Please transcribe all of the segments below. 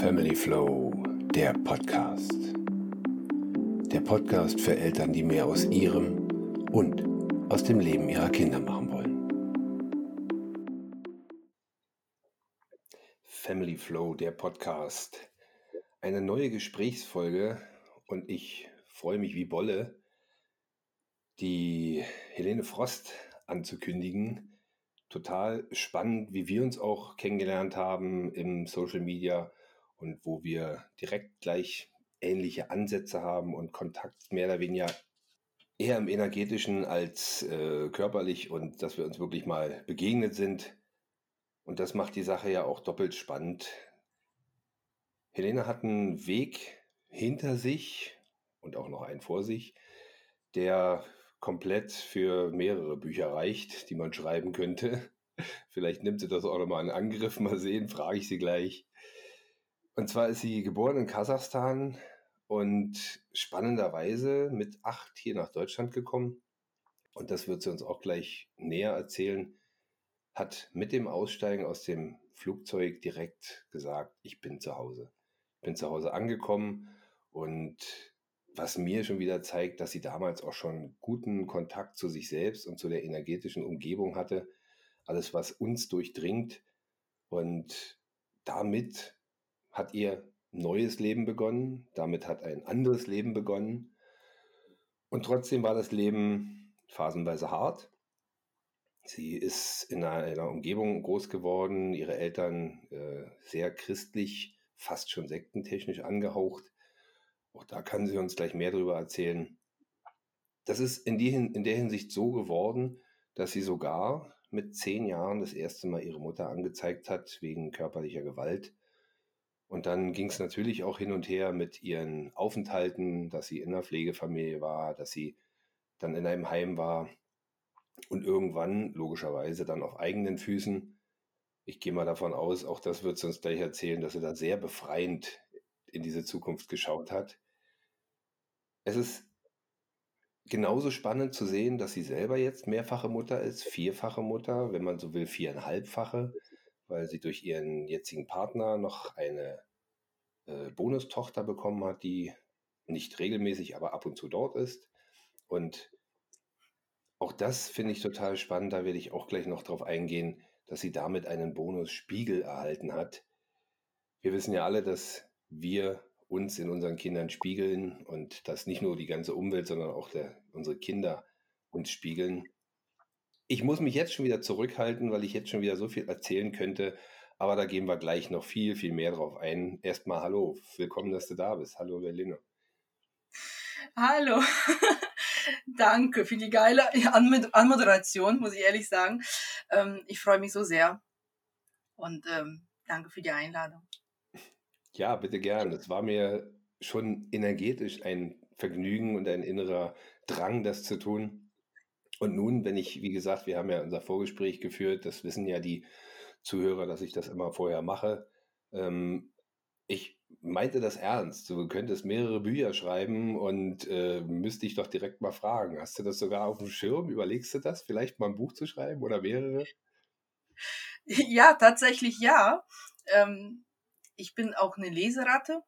Family Flow, der Podcast. Der Podcast für Eltern, die mehr aus ihrem und aus dem Leben ihrer Kinder machen wollen. Family Flow, der Podcast. Eine neue Gesprächsfolge und ich freue mich wie Bolle, die Helene Frost anzukündigen. Total spannend, wie wir uns auch kennengelernt haben im Social Media und wo wir direkt gleich ähnliche Ansätze haben und Kontakt mehr oder weniger eher im energetischen als äh, körperlich und dass wir uns wirklich mal begegnet sind. Und das macht die Sache ja auch doppelt spannend. Helene hat einen Weg hinter sich und auch noch einen vor sich, der komplett für mehrere Bücher reicht, die man schreiben könnte. Vielleicht nimmt sie das auch nochmal in Angriff, mal sehen, frage ich sie gleich. Und zwar ist sie geboren in Kasachstan und spannenderweise mit acht hier nach Deutschland gekommen. Und das wird sie uns auch gleich näher erzählen. Hat mit dem Aussteigen aus dem Flugzeug direkt gesagt, ich bin zu Hause. Ich bin zu Hause angekommen und was mir schon wieder zeigt, dass sie damals auch schon guten Kontakt zu sich selbst und zu der energetischen Umgebung hatte. Alles, was uns durchdringt. Und damit hat ihr neues Leben begonnen, damit hat ein anderes Leben begonnen. Und trotzdem war das Leben phasenweise hart. Sie ist in einer, Umgebung groß geworden, ihre Eltern äh, sehr christlich, fast schon sektentechnisch angehaucht. Auch da kann sie uns gleich mehr darüber erzählen. Das ist in, die, in der Hinsicht so geworden, dass sie sogar mit zehn Jahren das erste Mal ihre Mutter angezeigt hat wegen körperlicher Gewalt und dann ging es natürlich auch hin und her mit ihren Aufenthalten, dass sie in einer Pflegefamilie war, dass sie dann in einem Heim war und irgendwann logischerweise dann auf eigenen Füßen. Ich gehe mal davon aus, auch das wird sie uns gleich erzählen, dass sie da sehr befreiend in diese Zukunft geschaut hat. Es ist genauso spannend zu sehen, dass sie selber jetzt mehrfache Mutter ist, vierfache Mutter, wenn man so will, viereinhalbfache weil sie durch ihren jetzigen Partner noch eine äh, Bonustochter bekommen hat, die nicht regelmäßig, aber ab und zu dort ist. Und auch das finde ich total spannend. Da werde ich auch gleich noch darauf eingehen, dass sie damit einen Bonusspiegel erhalten hat. Wir wissen ja alle, dass wir uns in unseren Kindern spiegeln und dass nicht nur die ganze Umwelt, sondern auch der, unsere Kinder uns spiegeln. Ich muss mich jetzt schon wieder zurückhalten, weil ich jetzt schon wieder so viel erzählen könnte. Aber da gehen wir gleich noch viel, viel mehr drauf ein. Erstmal hallo, willkommen, dass du da bist. Hallo, Berliner. Hallo. Danke für die geile Anmoderation, muss ich ehrlich sagen. Ähm, ich freue mich so sehr. Und ähm, danke für die Einladung. Ja, bitte gern. Es war mir schon energetisch ein Vergnügen und ein innerer Drang, das zu tun. Und nun, wenn ich, wie gesagt, wir haben ja unser Vorgespräch geführt, das wissen ja die Zuhörer, dass ich das immer vorher mache. Ähm, ich meinte das ernst. Du könntest mehrere Bücher schreiben und äh, müsste ich doch direkt mal fragen. Hast du das sogar auf dem Schirm? Überlegst du das, vielleicht mal ein Buch zu schreiben oder mehrere? Ja, tatsächlich ja. Ähm, ich bin auch eine Leseratte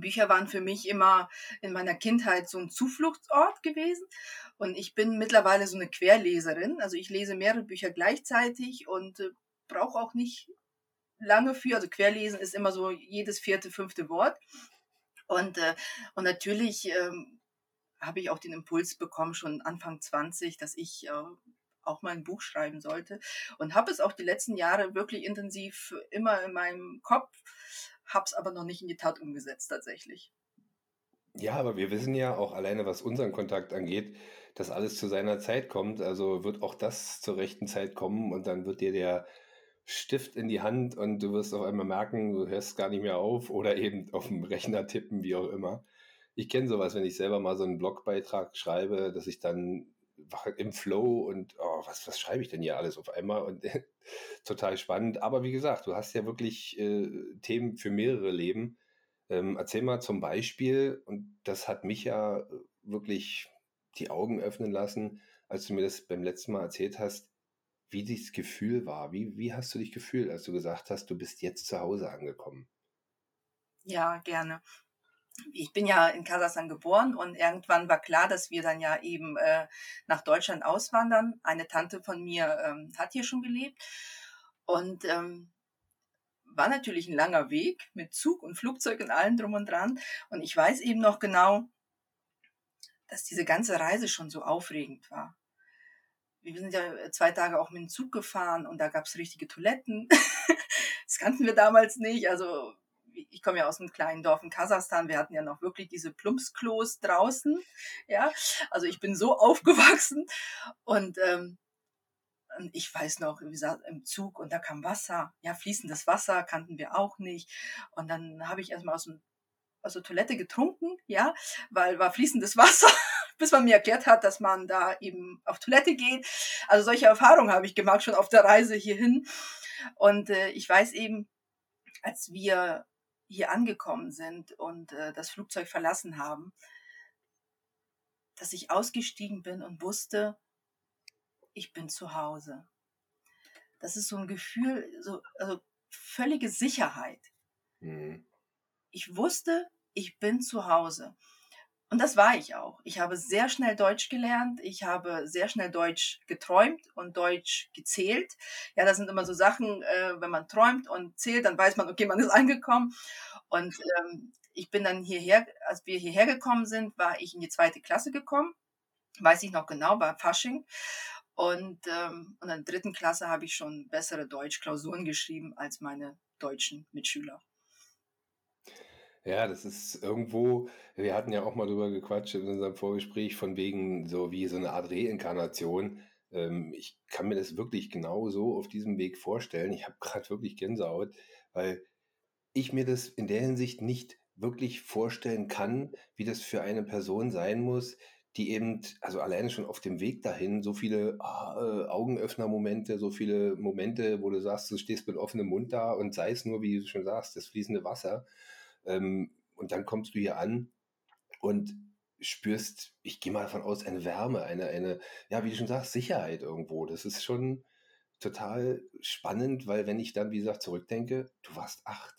Bücher waren für mich immer in meiner Kindheit so ein Zufluchtsort gewesen. Und ich bin mittlerweile so eine Querleserin. Also ich lese mehrere Bücher gleichzeitig und äh, brauche auch nicht lange für. Also Querlesen ist immer so jedes vierte, fünfte Wort. Und, äh, und natürlich ähm, habe ich auch den Impuls bekommen, schon Anfang 20, dass ich äh, auch mal ein Buch schreiben sollte. Und habe es auch die letzten Jahre wirklich intensiv immer in meinem Kopf hab's aber noch nicht in die Tat umgesetzt tatsächlich. Ja, aber wir wissen ja auch alleine, was unseren Kontakt angeht, dass alles zu seiner Zeit kommt. Also wird auch das zur rechten Zeit kommen und dann wird dir der Stift in die Hand und du wirst auf einmal merken, du hörst gar nicht mehr auf oder eben auf dem Rechner tippen, wie auch immer. Ich kenne sowas, wenn ich selber mal so einen Blogbeitrag schreibe, dass ich dann im Flow und oh, was, was schreibe ich denn hier alles auf einmal? Und total spannend. Aber wie gesagt, du hast ja wirklich äh, Themen für mehrere Leben. Ähm, erzähl mal zum Beispiel, und das hat mich ja äh, wirklich die Augen öffnen lassen, als du mir das beim letzten Mal erzählt hast, wie das Gefühl war. Wie, wie hast du dich gefühlt, als du gesagt hast, du bist jetzt zu Hause angekommen? Ja, gerne. Ich bin ja in Kasachstan geboren und irgendwann war klar, dass wir dann ja eben äh, nach Deutschland auswandern. Eine Tante von mir ähm, hat hier schon gelebt und ähm, war natürlich ein langer Weg mit Zug und Flugzeug und allem drum und dran. Und ich weiß eben noch genau, dass diese ganze Reise schon so aufregend war. Wir sind ja zwei Tage auch mit dem Zug gefahren und da gab es richtige Toiletten. das kannten wir damals nicht. Also ich komme ja aus einem kleinen Dorf in Kasachstan. Wir hatten ja noch wirklich diese Plumpsklos draußen. Ja, also ich bin so aufgewachsen und ähm, ich weiß noch, wie gesagt, im Zug und da kam Wasser. Ja, fließendes Wasser kannten wir auch nicht. Und dann habe ich erstmal aus, dem, aus der Toilette getrunken, ja, weil war fließendes Wasser, bis man mir erklärt hat, dass man da eben auf Toilette geht. Also solche Erfahrungen habe ich gemacht schon auf der Reise hierhin. Und äh, ich weiß eben, als wir hier angekommen sind und äh, das Flugzeug verlassen haben, dass ich ausgestiegen bin und wusste, ich bin zu Hause. Das ist so ein Gefühl, so also völlige Sicherheit. Mhm. Ich wusste, ich bin zu Hause. Und das war ich auch. Ich habe sehr schnell Deutsch gelernt. Ich habe sehr schnell Deutsch geträumt und Deutsch gezählt. Ja, das sind immer so Sachen, äh, wenn man träumt und zählt, dann weiß man, okay, man ist angekommen. Und ähm, ich bin dann hierher, als wir hierher gekommen sind, war ich in die zweite Klasse gekommen. Weiß ich noch genau, bei Fasching. Und, ähm, und in der dritten Klasse habe ich schon bessere Deutschklausuren geschrieben als meine deutschen Mitschüler. Ja, das ist irgendwo, wir hatten ja auch mal drüber gequatscht in unserem Vorgespräch, von wegen so wie so eine Art Reinkarnation. Ähm, ich kann mir das wirklich genau so auf diesem Weg vorstellen. Ich habe gerade wirklich Gänsehaut, weil ich mir das in der Hinsicht nicht wirklich vorstellen kann, wie das für eine Person sein muss, die eben, also alleine schon auf dem Weg dahin, so viele ah, äh, Augenöffner-Momente, so viele Momente, wo du sagst, du stehst mit offenem Mund da und sei es nur, wie du schon sagst, das fließende Wasser. Ähm, und dann kommst du hier an und spürst, ich gehe mal davon aus, eine Wärme, eine, eine, ja, wie du schon sagst, Sicherheit irgendwo. Das ist schon total spannend, weil wenn ich dann, wie gesagt, zurückdenke, du warst acht,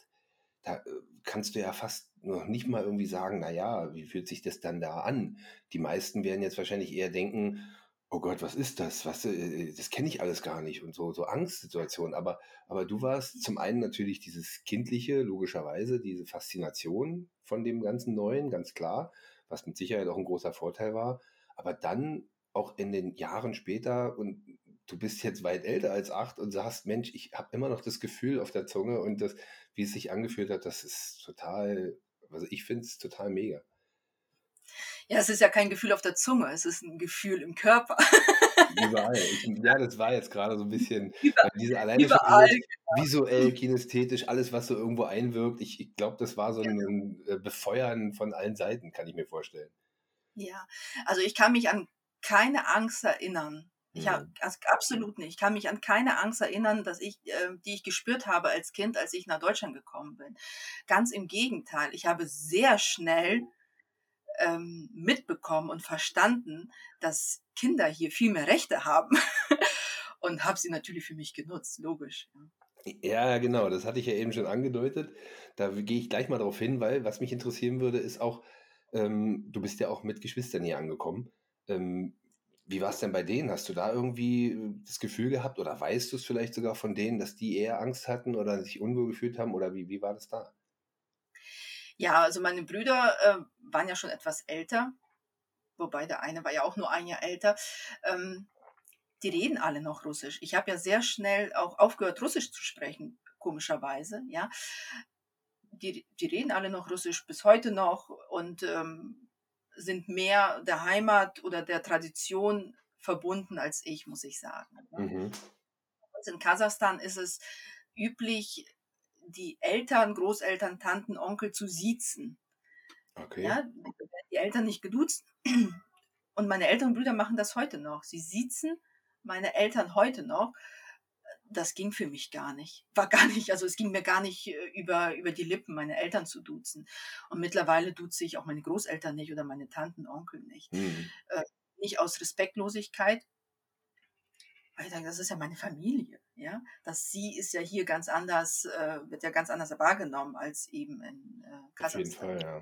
da äh, kannst du ja fast noch nicht mal irgendwie sagen, naja, wie fühlt sich das dann da an? Die meisten werden jetzt wahrscheinlich eher denken, oh Gott, was ist das? Was, äh, das kenne ich alles gar nicht und so, so Angstsituationen. Aber, aber du warst zum einen natürlich dieses Kindliche, logischerweise, diese Faszination von dem ganzen Neuen, ganz klar, was mit Sicherheit auch ein großer Vorteil war. Aber dann auch in den Jahren später und du bist jetzt weit älter als acht und sagst, Mensch, ich habe immer noch das Gefühl auf der Zunge und das, wie es sich angefühlt hat, das ist total also ich finde es total mega. Ja, es ist ja kein Gefühl auf der Zunge, es ist ein Gefühl im Körper. Überall. Ich, ja, das war jetzt gerade so ein bisschen Über, diese alleine überall, schon genau. visuell, kinästhetisch, alles, was so irgendwo einwirkt. Ich, ich glaube, das war so ein, ein äh, Befeuern von allen Seiten, kann ich mir vorstellen. Ja, also ich kann mich an keine Angst erinnern, ich habe also absolut nicht. Ich kann mich an keine Angst erinnern, dass ich, äh, die ich gespürt habe als Kind, als ich nach Deutschland gekommen bin. Ganz im Gegenteil. Ich habe sehr schnell ähm, mitbekommen und verstanden, dass Kinder hier viel mehr Rechte haben und habe sie natürlich für mich genutzt, logisch. Ja. genau, das hatte ich ja eben schon angedeutet. Da gehe ich gleich mal darauf hin, weil was mich interessieren würde, ist auch, ähm, du bist ja auch mit Geschwistern hier angekommen. Ähm, wie war es denn bei denen? Hast du da irgendwie äh, das Gefühl gehabt oder weißt du es vielleicht sogar von denen, dass die eher Angst hatten oder sich unwohl gefühlt haben oder wie, wie war das da? Ja, also meine Brüder äh, waren ja schon etwas älter, wobei der eine war ja auch nur ein Jahr älter. Ähm, die reden alle noch Russisch. Ich habe ja sehr schnell auch aufgehört, Russisch zu sprechen, komischerweise, ja. Die, die reden alle noch Russisch bis heute noch und ähm, sind mehr der Heimat oder der Tradition verbunden als ich, muss ich sagen. Mhm. In Kasachstan ist es üblich, die Eltern, Großeltern, Tanten, Onkel zu siezen. Okay. Ja, die Eltern nicht geduzt. Und meine Eltern und Brüder machen das heute noch. Sie siezen meine Eltern heute noch das ging für mich gar nicht. War gar nicht, also es ging mir gar nicht äh, über, über die Lippen, meine Eltern zu duzen. Und mittlerweile duze ich auch meine Großeltern nicht oder meine Tanten, Onkel nicht. Mhm. Äh, nicht aus Respektlosigkeit, weil ich denke, das ist ja meine Familie. Ja, das Sie ist ja hier ganz anders, äh, wird ja ganz anders wahrgenommen als eben in äh, Auf jeden Fall, ja.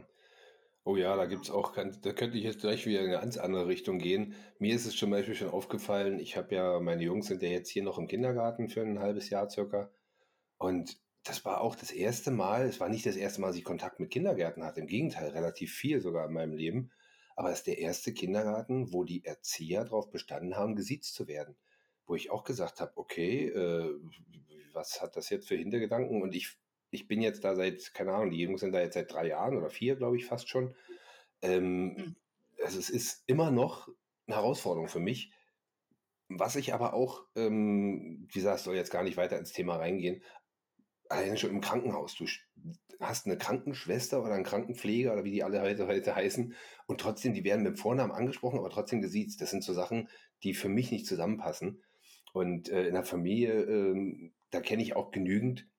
Oh ja, da gibt's auch, da könnte ich jetzt gleich wieder in eine ganz andere Richtung gehen. Mir ist es zum Beispiel schon aufgefallen, ich habe ja, meine Jungs sind ja jetzt hier noch im Kindergarten für ein halbes Jahr circa. Und das war auch das erste Mal, es war nicht das erste Mal, dass ich Kontakt mit Kindergärten hatte. Im Gegenteil, relativ viel sogar in meinem Leben. Aber es ist der erste Kindergarten, wo die Erzieher darauf bestanden haben, gesiezt zu werden. Wo ich auch gesagt habe, okay, äh, was hat das jetzt für Hintergedanken? Und ich ich bin jetzt da seit, keine Ahnung, die Jungs sind da jetzt seit drei Jahren oder vier, glaube ich, fast schon. Ähm, also es ist immer noch eine Herausforderung für mich. Was ich aber auch, ähm, wie gesagt, soll jetzt gar nicht weiter ins Thema reingehen, alleine schon im Krankenhaus. Du hast eine Krankenschwester oder einen Krankenpfleger oder wie die alle heute, heute heißen und trotzdem, die werden mit Vornamen angesprochen, aber trotzdem gesiezt. Das sind so Sachen, die für mich nicht zusammenpassen. Und äh, in der Familie, äh, da kenne ich auch genügend,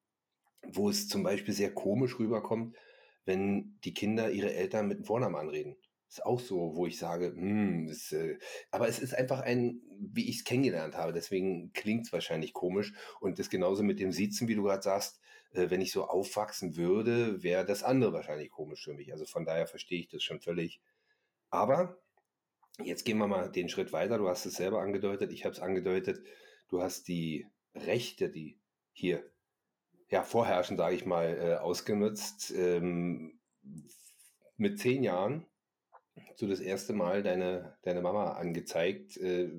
wo es zum Beispiel sehr komisch rüberkommt, wenn die Kinder ihre Eltern mit dem Vornamen anreden. Ist auch so, wo ich sage, hm, ist, äh, aber es ist einfach ein, wie ich es kennengelernt habe, deswegen klingt es wahrscheinlich komisch. Und das genauso mit dem Siezen, wie du gerade sagst, äh, wenn ich so aufwachsen würde, wäre das andere wahrscheinlich komisch für mich. Also von daher verstehe ich das schon völlig. Aber jetzt gehen wir mal den Schritt weiter. Du hast es selber angedeutet, ich habe es angedeutet. Du hast die Rechte, die hier ja, vorherrschen, sage ich mal, äh, ausgenutzt. Ähm, mit zehn Jahren du das erste Mal deine, deine Mama angezeigt. Äh,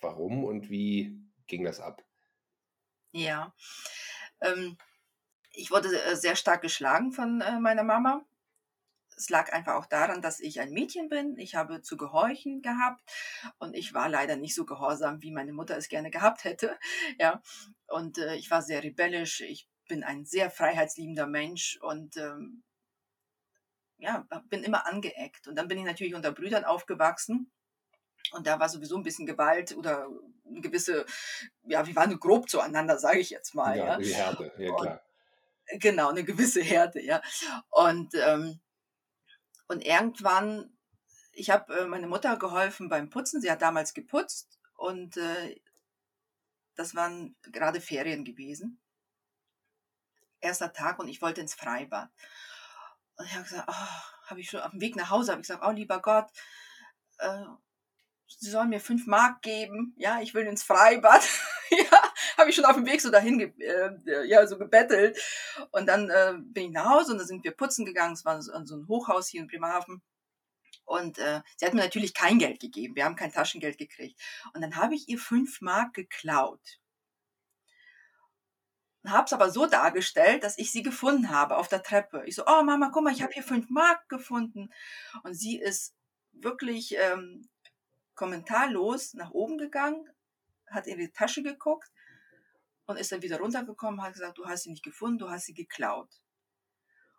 warum und wie ging das ab? Ja, ähm, ich wurde äh, sehr stark geschlagen von äh, meiner Mama. Es lag einfach auch daran, dass ich ein Mädchen bin. Ich habe zu gehorchen gehabt und ich war leider nicht so gehorsam, wie meine Mutter es gerne gehabt hätte. Ja, und äh, ich war sehr rebellisch. Ich bin ein sehr freiheitsliebender Mensch und ähm, ja, bin immer angeeckt. Und dann bin ich natürlich unter Brüdern aufgewachsen. Und da war sowieso ein bisschen Gewalt oder eine gewisse, ja, wir waren nur grob zueinander, sage ich jetzt mal. Ja, ja. die Härte, ja klar. Und, genau, eine gewisse Härte, ja. Und, ähm, und irgendwann, ich habe äh, meine Mutter geholfen beim Putzen. Sie hat damals geputzt und äh, das waren gerade Ferien gewesen erster Tag und ich wollte ins Freibad. Und ich habe gesagt, oh, habe ich schon auf dem Weg nach Hause, habe ich gesagt, oh lieber Gott, äh, Sie sollen mir fünf Mark geben, ja, ich will ins Freibad. ja, habe ich schon auf dem Weg so dahin, äh, ja, so gebettelt. Und dann äh, bin ich nach Hause und dann sind wir putzen gegangen. Es war so, so ein Hochhaus hier in Bremerhaven. Und äh, sie hat mir natürlich kein Geld gegeben. Wir haben kein Taschengeld gekriegt. Und dann habe ich ihr fünf Mark geklaut habe es aber so dargestellt, dass ich sie gefunden habe auf der Treppe. Ich so, oh Mama, guck mal, ich habe hier fünf Mark gefunden. Und sie ist wirklich ähm, kommentarlos nach oben gegangen, hat in die Tasche geguckt und ist dann wieder runtergekommen, hat gesagt, du hast sie nicht gefunden, du hast sie geklaut.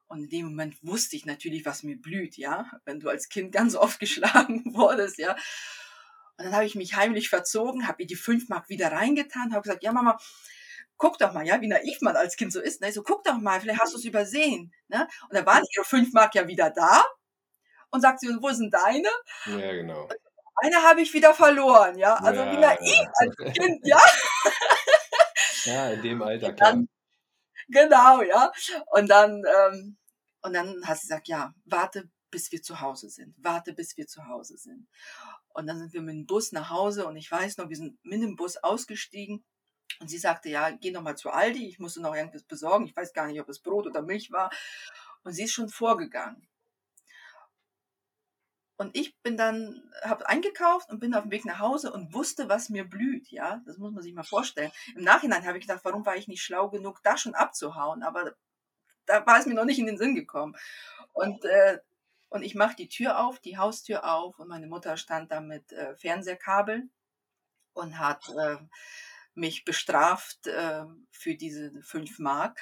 Und in dem Moment wusste ich natürlich, was mir blüht, ja, wenn du als Kind ganz oft geschlagen wurdest, ja. Und dann habe ich mich heimlich verzogen, habe ihr die fünf Mark wieder reingetan, habe gesagt, ja Mama, guck doch mal, ja, wie naiv man als Kind so ist. Ne? So, guck doch mal, vielleicht hast du es übersehen. Ne? Und dann waren ihre fünf Mark ja wieder da und sagt sie, wo sind deine? Ja, genau. Eine habe ich wieder verloren, ja. Also ja, wie naiv ja. als Kind, ja. ja, in dem Alter, klar. Dann, genau, ja. Und dann, ähm, und dann hat sie gesagt, ja, warte, bis wir zu Hause sind. Warte, bis wir zu Hause sind. Und dann sind wir mit dem Bus nach Hause und ich weiß noch, wir sind mit dem Bus ausgestiegen und sie sagte, ja, geh noch mal zu Aldi, ich musste noch irgendwas besorgen. Ich weiß gar nicht, ob es Brot oder Milch war. Und sie ist schon vorgegangen. Und ich bin dann, habe eingekauft und bin auf dem Weg nach Hause und wusste, was mir blüht. Ja, das muss man sich mal vorstellen. Im Nachhinein habe ich gedacht, warum war ich nicht schlau genug, da schon abzuhauen? Aber da war es mir noch nicht in den Sinn gekommen. Und, äh, und ich mache die Tür auf, die Haustür auf und meine Mutter stand da mit äh, Fernsehkabel und hat äh, mich bestraft äh, für diese fünf Mark.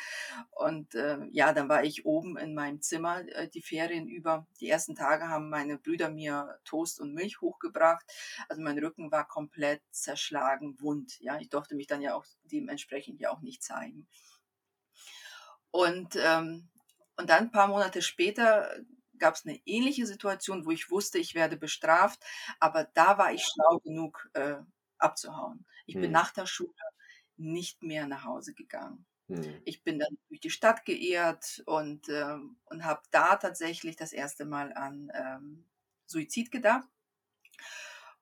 Und äh, ja, dann war ich oben in meinem Zimmer äh, die Ferien über. Die ersten Tage haben meine Brüder mir Toast und Milch hochgebracht. Also mein Rücken war komplett zerschlagen, wund. Ja, ich durfte mich dann ja auch dementsprechend ja auch nicht zeigen. Und, ähm, und dann ein paar Monate später gab es eine ähnliche Situation, wo ich wusste, ich werde bestraft, aber da war ich schlau genug, äh, abzuhauen. Ich bin hm. nach der Schule nicht mehr nach Hause gegangen. Hm. Ich bin dann durch die Stadt geehrt und, äh, und habe da tatsächlich das erste Mal an ähm, Suizid gedacht.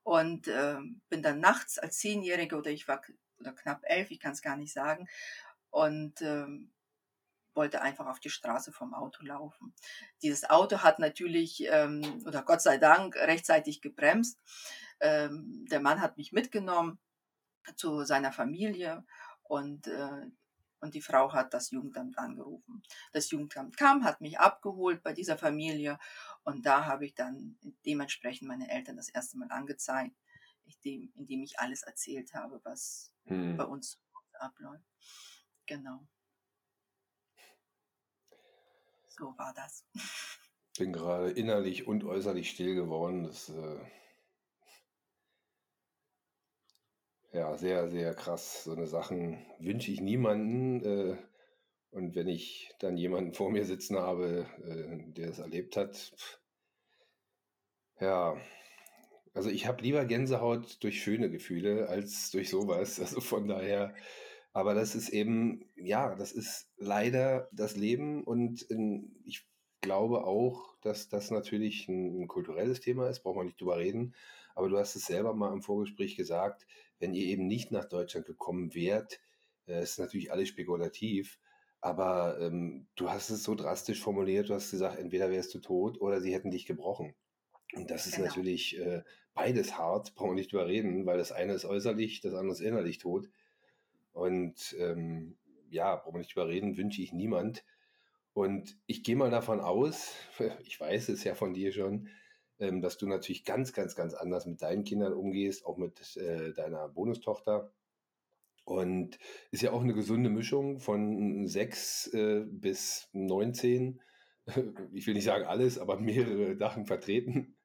Und äh, bin dann nachts als Zehnjährige oder ich war oder knapp elf, ich kann es gar nicht sagen, und ähm, wollte einfach auf die Straße vom Auto laufen. Dieses Auto hat natürlich, ähm, oder Gott sei Dank, rechtzeitig gebremst. Ähm, der Mann hat mich mitgenommen zu seiner Familie und, äh, und die Frau hat das Jugendamt angerufen. Das Jugendamt kam, hat mich abgeholt bei dieser Familie und da habe ich dann dementsprechend meine Eltern das erste Mal angezeigt, indem, indem ich alles erzählt habe, was hm. bei uns abläuft. Genau. So war das. Bin gerade innerlich und äußerlich still geworden. Das äh ja sehr, sehr krass. So eine Sachen wünsche ich niemanden. Äh und wenn ich dann jemanden vor mir sitzen habe, äh, der es erlebt hat, pff, ja, also ich habe lieber Gänsehaut durch schöne Gefühle als durch sowas. Also von daher, aber das ist eben, ja, das ist leider das Leben und in, ich glaube auch, dass das natürlich ein, ein kulturelles Thema ist, braucht man nicht drüber reden. Aber du hast es selber mal im Vorgespräch gesagt, wenn ihr eben nicht nach Deutschland gekommen wärt, äh, ist natürlich alles spekulativ, aber ähm, du hast es so drastisch formuliert, du hast gesagt, entweder wärst du tot oder sie hätten dich gebrochen. Und das ist genau. natürlich äh, beides hart, brauchen wir nicht drüber reden, weil das eine ist äußerlich, das andere ist innerlich tot. Und ähm, ja, brauchen wir nicht drüber reden, wünsche ich niemand. Und ich gehe mal davon aus, ich weiß es ja von dir schon, ähm, dass du natürlich ganz, ganz, ganz anders mit deinen Kindern umgehst, auch mit äh, deiner Bonustochter. Und ist ja auch eine gesunde Mischung von 6 äh, bis 19. Ich will nicht sagen alles, aber mehrere Sachen vertreten.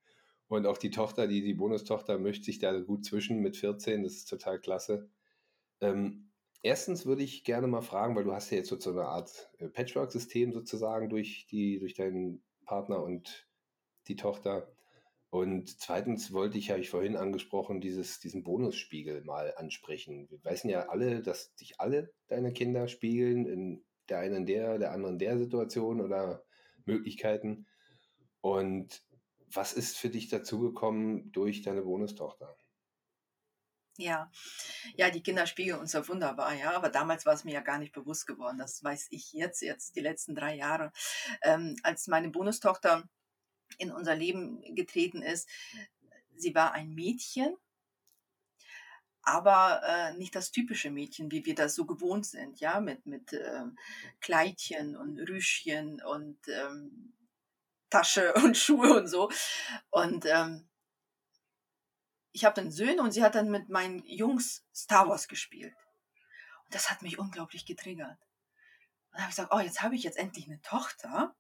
Und auch die Tochter, die, die Bonustochter, möchte sich da gut zwischen mit 14. Das ist total klasse. Ähm, erstens würde ich gerne mal fragen, weil du hast ja jetzt so eine Art äh, Patchwork-System sozusagen durch, die, durch deinen Partner und die Tochter. Und zweitens wollte ich, habe ich vorhin angesprochen, dieses, diesen Bonusspiegel mal ansprechen. Wir wissen ja alle, dass dich alle deine Kinder spiegeln, in der einen der, der anderen der Situation oder Möglichkeiten. Und was ist für dich dazugekommen durch deine Bonustochter? Ja, ja, die Kinder spiegeln uns ja wunderbar, ja, aber damals war es mir ja gar nicht bewusst geworden. Das weiß ich jetzt, jetzt die letzten drei Jahre. Ähm, als meine Bonustochter in unser Leben getreten ist, sie war ein Mädchen, aber äh, nicht das typische Mädchen, wie wir das so gewohnt sind, ja, mit, mit äh, Kleidchen und Rüschchen und ähm, Tasche und Schuhe und so. Und ähm, ich habe dann Söhne und sie hat dann mit meinen Jungs Star Wars gespielt. Und das hat mich unglaublich getriggert. Und dann habe ich gesagt, oh, jetzt habe ich jetzt endlich eine Tochter.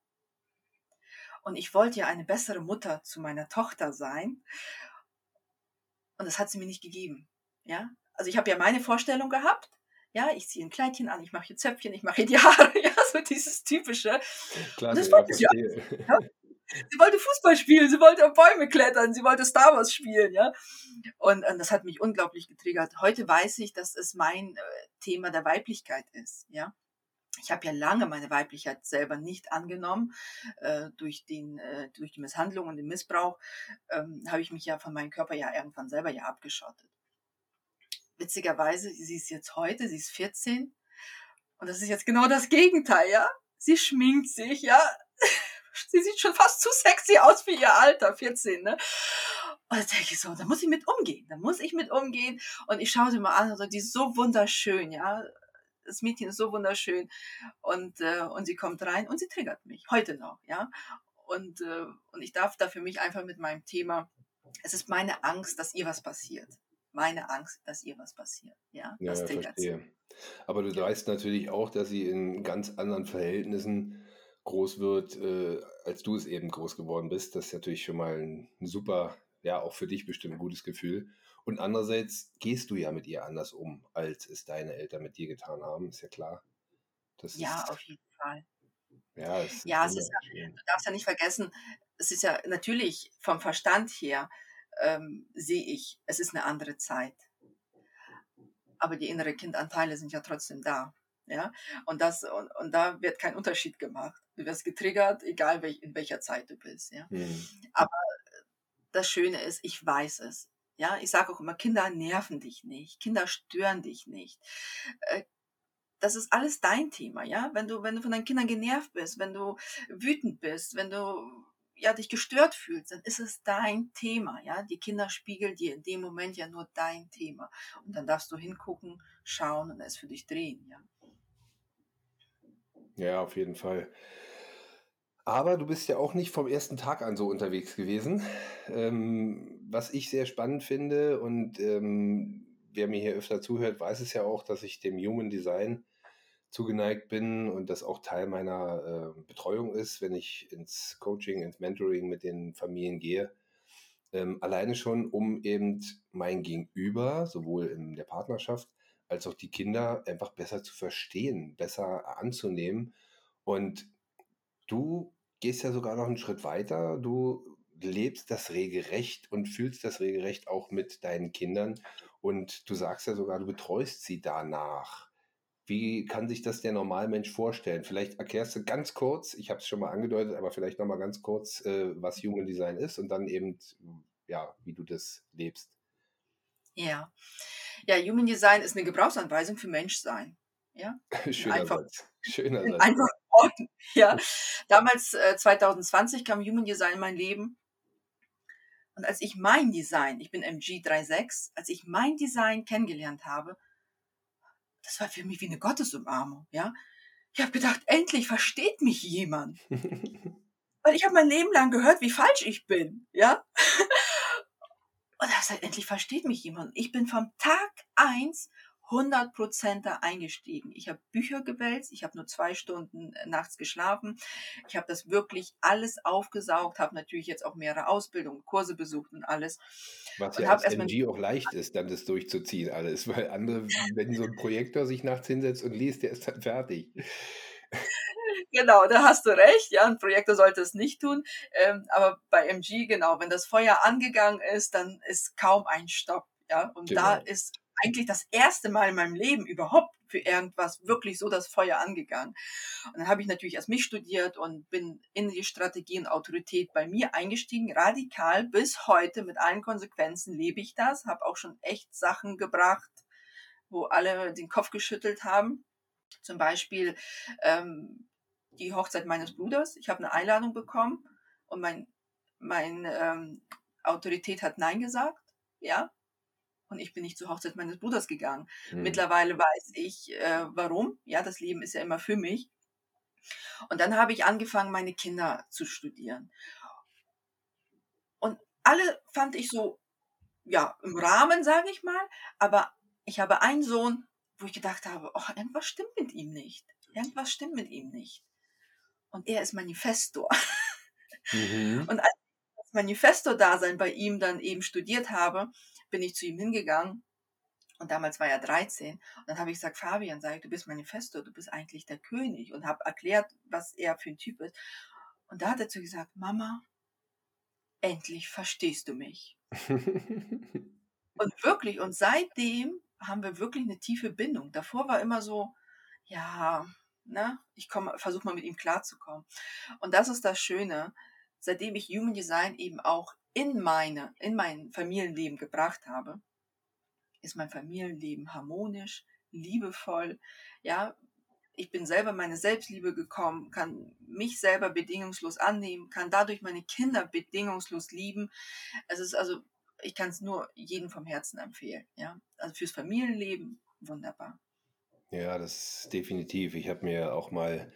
Und ich wollte ja eine bessere Mutter zu meiner Tochter sein. Und das hat sie mir nicht gegeben. Ja, also ich habe ja meine Vorstellung gehabt. Ja, ich ziehe ein Kleidchen an, ich mache hier Zöpfchen, ich mache hier die Haare, ja, so dieses typische. Klar, und das wollte ja, ja. Sie wollte Fußball spielen, sie wollte auf Bäume klettern, sie wollte Star Wars spielen, ja. Und, und das hat mich unglaublich getriggert. Heute weiß ich, dass es mein äh, Thema der Weiblichkeit ist, ja. Ich habe ja lange meine Weiblichkeit selber nicht angenommen. Äh, durch, den, äh, durch die Misshandlung und den Missbrauch ähm, habe ich mich ja von meinem Körper ja irgendwann selber ja abgeschottet. Witzigerweise, sie ist jetzt heute, sie ist 14 und das ist jetzt genau das Gegenteil, ja. Sie schminkt sich, ja sie sieht schon fast zu sexy aus für ihr Alter, 14, ne? Und da denke ich so, da muss ich mit umgehen, da muss ich mit umgehen. Und ich schaue sie mal an, also die ist so wunderschön, ja. Das Mädchen ist so wunderschön. Und, äh, und sie kommt rein und sie triggert mich, heute noch, ja. Und, äh, und ich darf da für mich einfach mit meinem Thema, es ist meine Angst, dass ihr was passiert. Meine Angst, dass ihr was passiert. Ja, ja das triggert verstehe. Aber du weißt natürlich auch, dass sie in ganz anderen Verhältnissen groß wird, äh, als du es eben groß geworden bist. Das ist natürlich schon mal ein, ein super, ja, auch für dich bestimmt ein gutes Gefühl. Und andererseits gehst du ja mit ihr anders um, als es deine Eltern mit dir getan haben, ist ja klar. Das ja, ist, auf jeden Fall. Ja, es ja, es ist ja, du darfst ja nicht vergessen, es ist ja natürlich vom Verstand her, ähm, sehe ich, es ist eine andere Zeit. aber die innere Kindanteile sind ja trotzdem da. Ja, und das, und, und da wird kein Unterschied gemacht. Du wirst getriggert, egal welch, in welcher Zeit du bist. Ja. Mhm. Aber das Schöne ist, ich weiß es. Ja, ich sage auch immer, Kinder nerven dich nicht, Kinder stören dich nicht. Äh, das ist alles dein Thema, ja. Wenn du, wenn du von deinen Kindern genervt bist, wenn du wütend bist, wenn du ja dich gestört fühlst, dann ist es dein Thema, ja. Die Kinder spiegeln dir in dem Moment ja nur dein Thema. Und dann darfst du hingucken, schauen und es für dich drehen, ja. Ja, auf jeden Fall. Aber du bist ja auch nicht vom ersten Tag an so unterwegs gewesen. Ähm, was ich sehr spannend finde und ähm, wer mir hier öfter zuhört, weiß es ja auch, dass ich dem Human Design zugeneigt bin und das auch Teil meiner äh, Betreuung ist, wenn ich ins Coaching, ins Mentoring mit den Familien gehe. Ähm, alleine schon, um eben mein Gegenüber, sowohl in der Partnerschaft als auch die Kinder, einfach besser zu verstehen, besser anzunehmen. Und du gehst ja sogar noch einen Schritt weiter. Du lebst das Regelrecht und fühlst das Regelrecht auch mit deinen Kindern. Und du sagst ja sogar, du betreust sie danach. Wie kann sich das der Normalmensch vorstellen? Vielleicht erklärst du ganz kurz, ich habe es schon mal angedeutet, aber vielleicht nochmal ganz kurz, äh, was Human Design ist und dann eben, ja, wie du das lebst. Ja. Ja, Human Design ist eine Gebrauchsanweisung für Menschsein. Ja? Schöner einfach, Satz. Schöner Satz. Einfach Worten. Ja. Damals, äh, 2020, kam Human Design in mein Leben. Und als ich mein Design, ich bin MG36, als ich mein Design kennengelernt habe, das war für mich wie eine Gottesumarmung, ja. Ich habe gedacht, endlich versteht mich jemand. Weil ich habe mein Leben lang gehört, wie falsch ich bin, ja. Und er sagt, endlich versteht mich jemand. Ich bin vom Tag eins 100% da eingestiegen. Ich habe Bücher gewälzt, ich habe nur zwei Stunden äh, nachts geschlafen. Ich habe das wirklich alles aufgesaugt, habe natürlich jetzt auch mehrere Ausbildungen, Kurse besucht und alles. Was ja als MG auch leicht ist, dann das durchzuziehen alles, weil andere, wenn so ein Projektor sich nachts hinsetzt und liest, der ist dann fertig. Genau, da hast du recht. Ja, ein Projektor sollte es nicht tun. Ähm, aber bei MG, genau, wenn das Feuer angegangen ist, dann ist kaum ein Stopp. Ja, und genau. da ist eigentlich das erste Mal in meinem Leben überhaupt für irgendwas wirklich so das Feuer angegangen. Und dann habe ich natürlich erst mich studiert und bin in die Strategie und Autorität bei mir eingestiegen, radikal bis heute mit allen Konsequenzen lebe ich das, habe auch schon echt Sachen gebracht, wo alle den Kopf geschüttelt haben. Zum Beispiel ähm, die Hochzeit meines Bruders. Ich habe eine Einladung bekommen und mein, mein ähm, Autorität hat Nein gesagt. Ja, und ich bin nicht zur Hochzeit meines Bruders gegangen. Mhm. Mittlerweile weiß ich, äh, warum. Ja, das Leben ist ja immer für mich. Und dann habe ich angefangen, meine Kinder zu studieren. Und alle fand ich so, ja, im Rahmen, sage ich mal. Aber ich habe einen Sohn, wo ich gedacht habe, oh, irgendwas stimmt mit ihm nicht. Irgendwas stimmt mit ihm nicht. Und er ist Manifestor. Mhm. Und als ich das Manifestor-Dasein bei ihm dann eben studiert habe, bin ich zu ihm hingegangen und damals war er 13. Und dann habe ich gesagt, Fabian, sag ich, du bist Manifesto, du bist eigentlich der König. Und habe erklärt, was er für ein Typ ist. Und da hat er zu gesagt, Mama, endlich verstehst du mich. und wirklich, und seitdem haben wir wirklich eine tiefe Bindung. Davor war immer so, ja, ne, ich versuche mal mit ihm klarzukommen. Und das ist das Schöne, seitdem ich Human Design eben auch in meine, in mein Familienleben gebracht habe, ist mein Familienleben harmonisch, liebevoll. Ja, ich bin selber meine Selbstliebe gekommen, kann mich selber bedingungslos annehmen, kann dadurch meine Kinder bedingungslos lieben. Es ist also, ich kann es nur jedem vom Herzen empfehlen. Ja, also fürs Familienleben wunderbar. Ja, das ist definitiv. Ich habe mir auch mal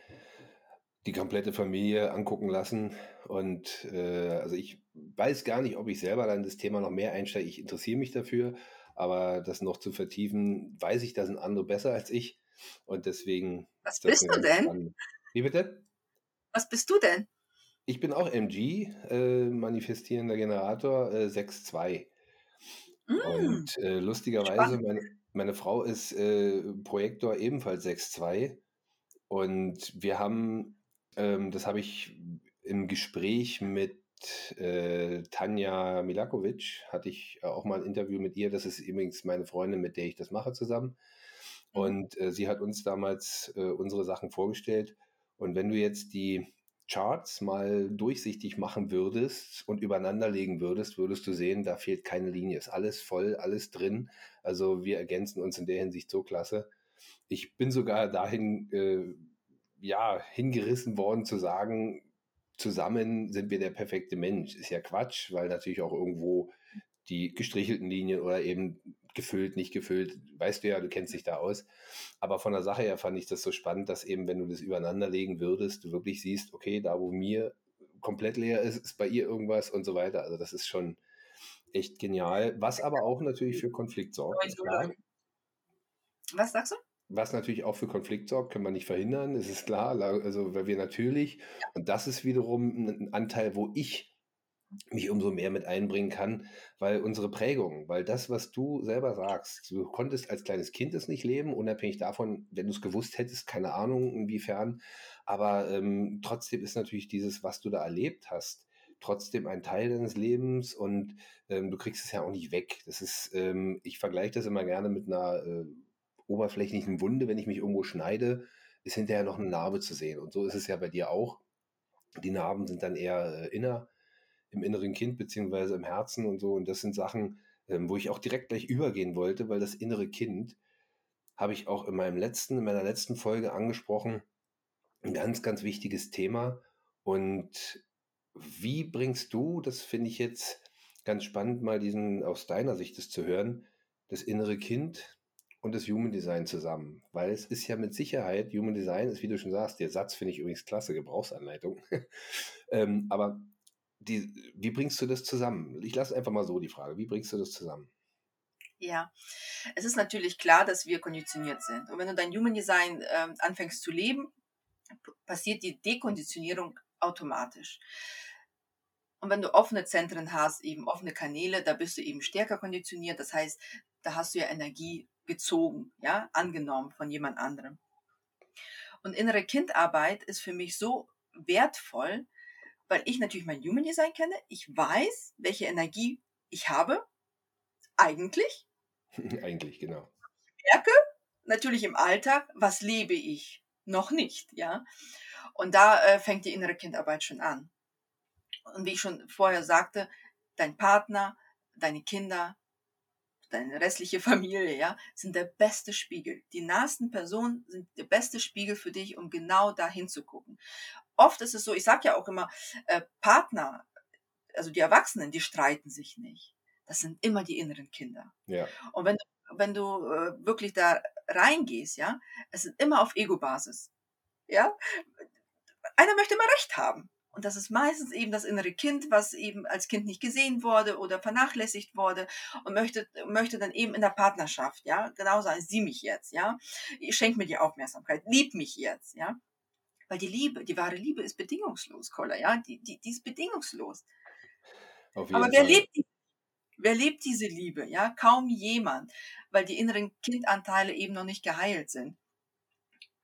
die komplette Familie angucken lassen. Und äh, also ich weiß gar nicht, ob ich selber dann das Thema noch mehr einsteige. Ich interessiere mich dafür, aber das noch zu vertiefen, weiß ich, da sind andere besser als ich. Und deswegen. Was bist du denn? Spannend. Wie bitte? Was bist du denn? Ich bin auch MG, äh, manifestierender Generator äh, 6.2. Mm, und äh, lustigerweise, meine, meine, Frau ist äh, Projektor ebenfalls 6.2. Und wir haben ähm, das habe ich im Gespräch mit äh, Tanja Milakovic, hatte ich auch mal ein Interview mit ihr. Das ist übrigens meine Freundin, mit der ich das mache zusammen. Mhm. Und äh, sie hat uns damals äh, unsere Sachen vorgestellt. Und wenn du jetzt die Charts mal durchsichtig machen würdest und übereinander legen würdest, würdest du sehen, da fehlt keine Linie. Ist alles voll, alles drin. Also wir ergänzen uns in der Hinsicht so klasse. Ich bin sogar dahin, äh, ja, hingerissen worden zu sagen, zusammen sind wir der perfekte Mensch. Ist ja Quatsch, weil natürlich auch irgendwo die gestrichelten Linien oder eben gefüllt, nicht gefüllt, weißt du ja, du kennst dich da aus. Aber von der Sache her fand ich das so spannend, dass eben, wenn du das übereinander legen würdest, du wirklich siehst, okay, da wo mir komplett leer ist, ist bei ihr irgendwas und so weiter. Also das ist schon echt genial, was aber auch natürlich für Konflikt sorgt. Was sagst du? Was natürlich auch für Konflikt sorgt, können wir nicht verhindern, das ist klar. Also, weil wir natürlich, und das ist wiederum ein Anteil, wo ich mich umso mehr mit einbringen kann, weil unsere Prägung, weil das, was du selber sagst, du konntest als kleines Kind es nicht leben, unabhängig davon, wenn du es gewusst hättest, keine Ahnung inwiefern, aber ähm, trotzdem ist natürlich dieses, was du da erlebt hast, trotzdem ein Teil deines Lebens und ähm, du kriegst es ja auch nicht weg. Das ist, ähm, ich vergleiche das immer gerne mit einer äh, oberflächlichen Wunde, wenn ich mich irgendwo schneide, ist hinterher noch eine Narbe zu sehen. Und so ist es ja bei dir auch. Die Narben sind dann eher äh, inner im inneren Kind beziehungsweise im Herzen und so. Und das sind Sachen, ähm, wo ich auch direkt gleich übergehen wollte, weil das innere Kind habe ich auch in meinem letzten, in meiner letzten Folge angesprochen. Ein ganz, ganz wichtiges Thema. Und wie bringst du, das finde ich jetzt ganz spannend, mal diesen aus deiner Sicht das zu hören, das innere Kind und das Human Design zusammen. Weil es ist ja mit Sicherheit, Human Design ist, wie du schon sagst, der Satz finde ich übrigens klasse, Gebrauchsanleitung. ähm, aber die, wie bringst du das zusammen? Ich lasse einfach mal so die Frage, wie bringst du das zusammen? Ja, es ist natürlich klar, dass wir konditioniert sind. Und wenn du dein Human Design äh, anfängst zu leben, passiert die Dekonditionierung automatisch. Und wenn du offene Zentren hast, eben offene Kanäle, da bist du eben stärker konditioniert. Das heißt, da hast du ja Energie gezogen, ja, angenommen von jemand anderem. Und innere Kindarbeit ist für mich so wertvoll, weil ich natürlich mein Human Design kenne. Ich weiß, welche Energie ich habe. Eigentlich. Eigentlich, genau. Ich merke natürlich im Alltag, was lebe ich noch nicht, ja. Und da äh, fängt die innere Kindarbeit schon an. Und wie ich schon vorher sagte, dein Partner, deine Kinder, deine restliche Familie, ja, sind der beste Spiegel. Die nahesten Personen sind der beste Spiegel für dich, um genau da hinzugucken oft ist es so, ich sage ja auch immer, äh, Partner, also die Erwachsenen, die streiten sich nicht. Das sind immer die inneren Kinder. Ja. Und wenn du, wenn du äh, wirklich da reingehst, ja, es ist immer auf Ego-Basis. Ja, einer möchte immer Recht haben. Und das ist meistens eben das innere Kind, was eben als Kind nicht gesehen wurde oder vernachlässigt wurde und möchte, möchte dann eben in der Partnerschaft, ja, genau sagen, sieh mich jetzt, ja, schenk mir die Aufmerksamkeit, lieb mich jetzt, ja. Weil die Liebe, die wahre Liebe ist bedingungslos, Koller, ja, die, die, die ist bedingungslos. Aber wer lebt, die, wer lebt diese Liebe? Ja, kaum jemand, weil die inneren Kindanteile eben noch nicht geheilt sind.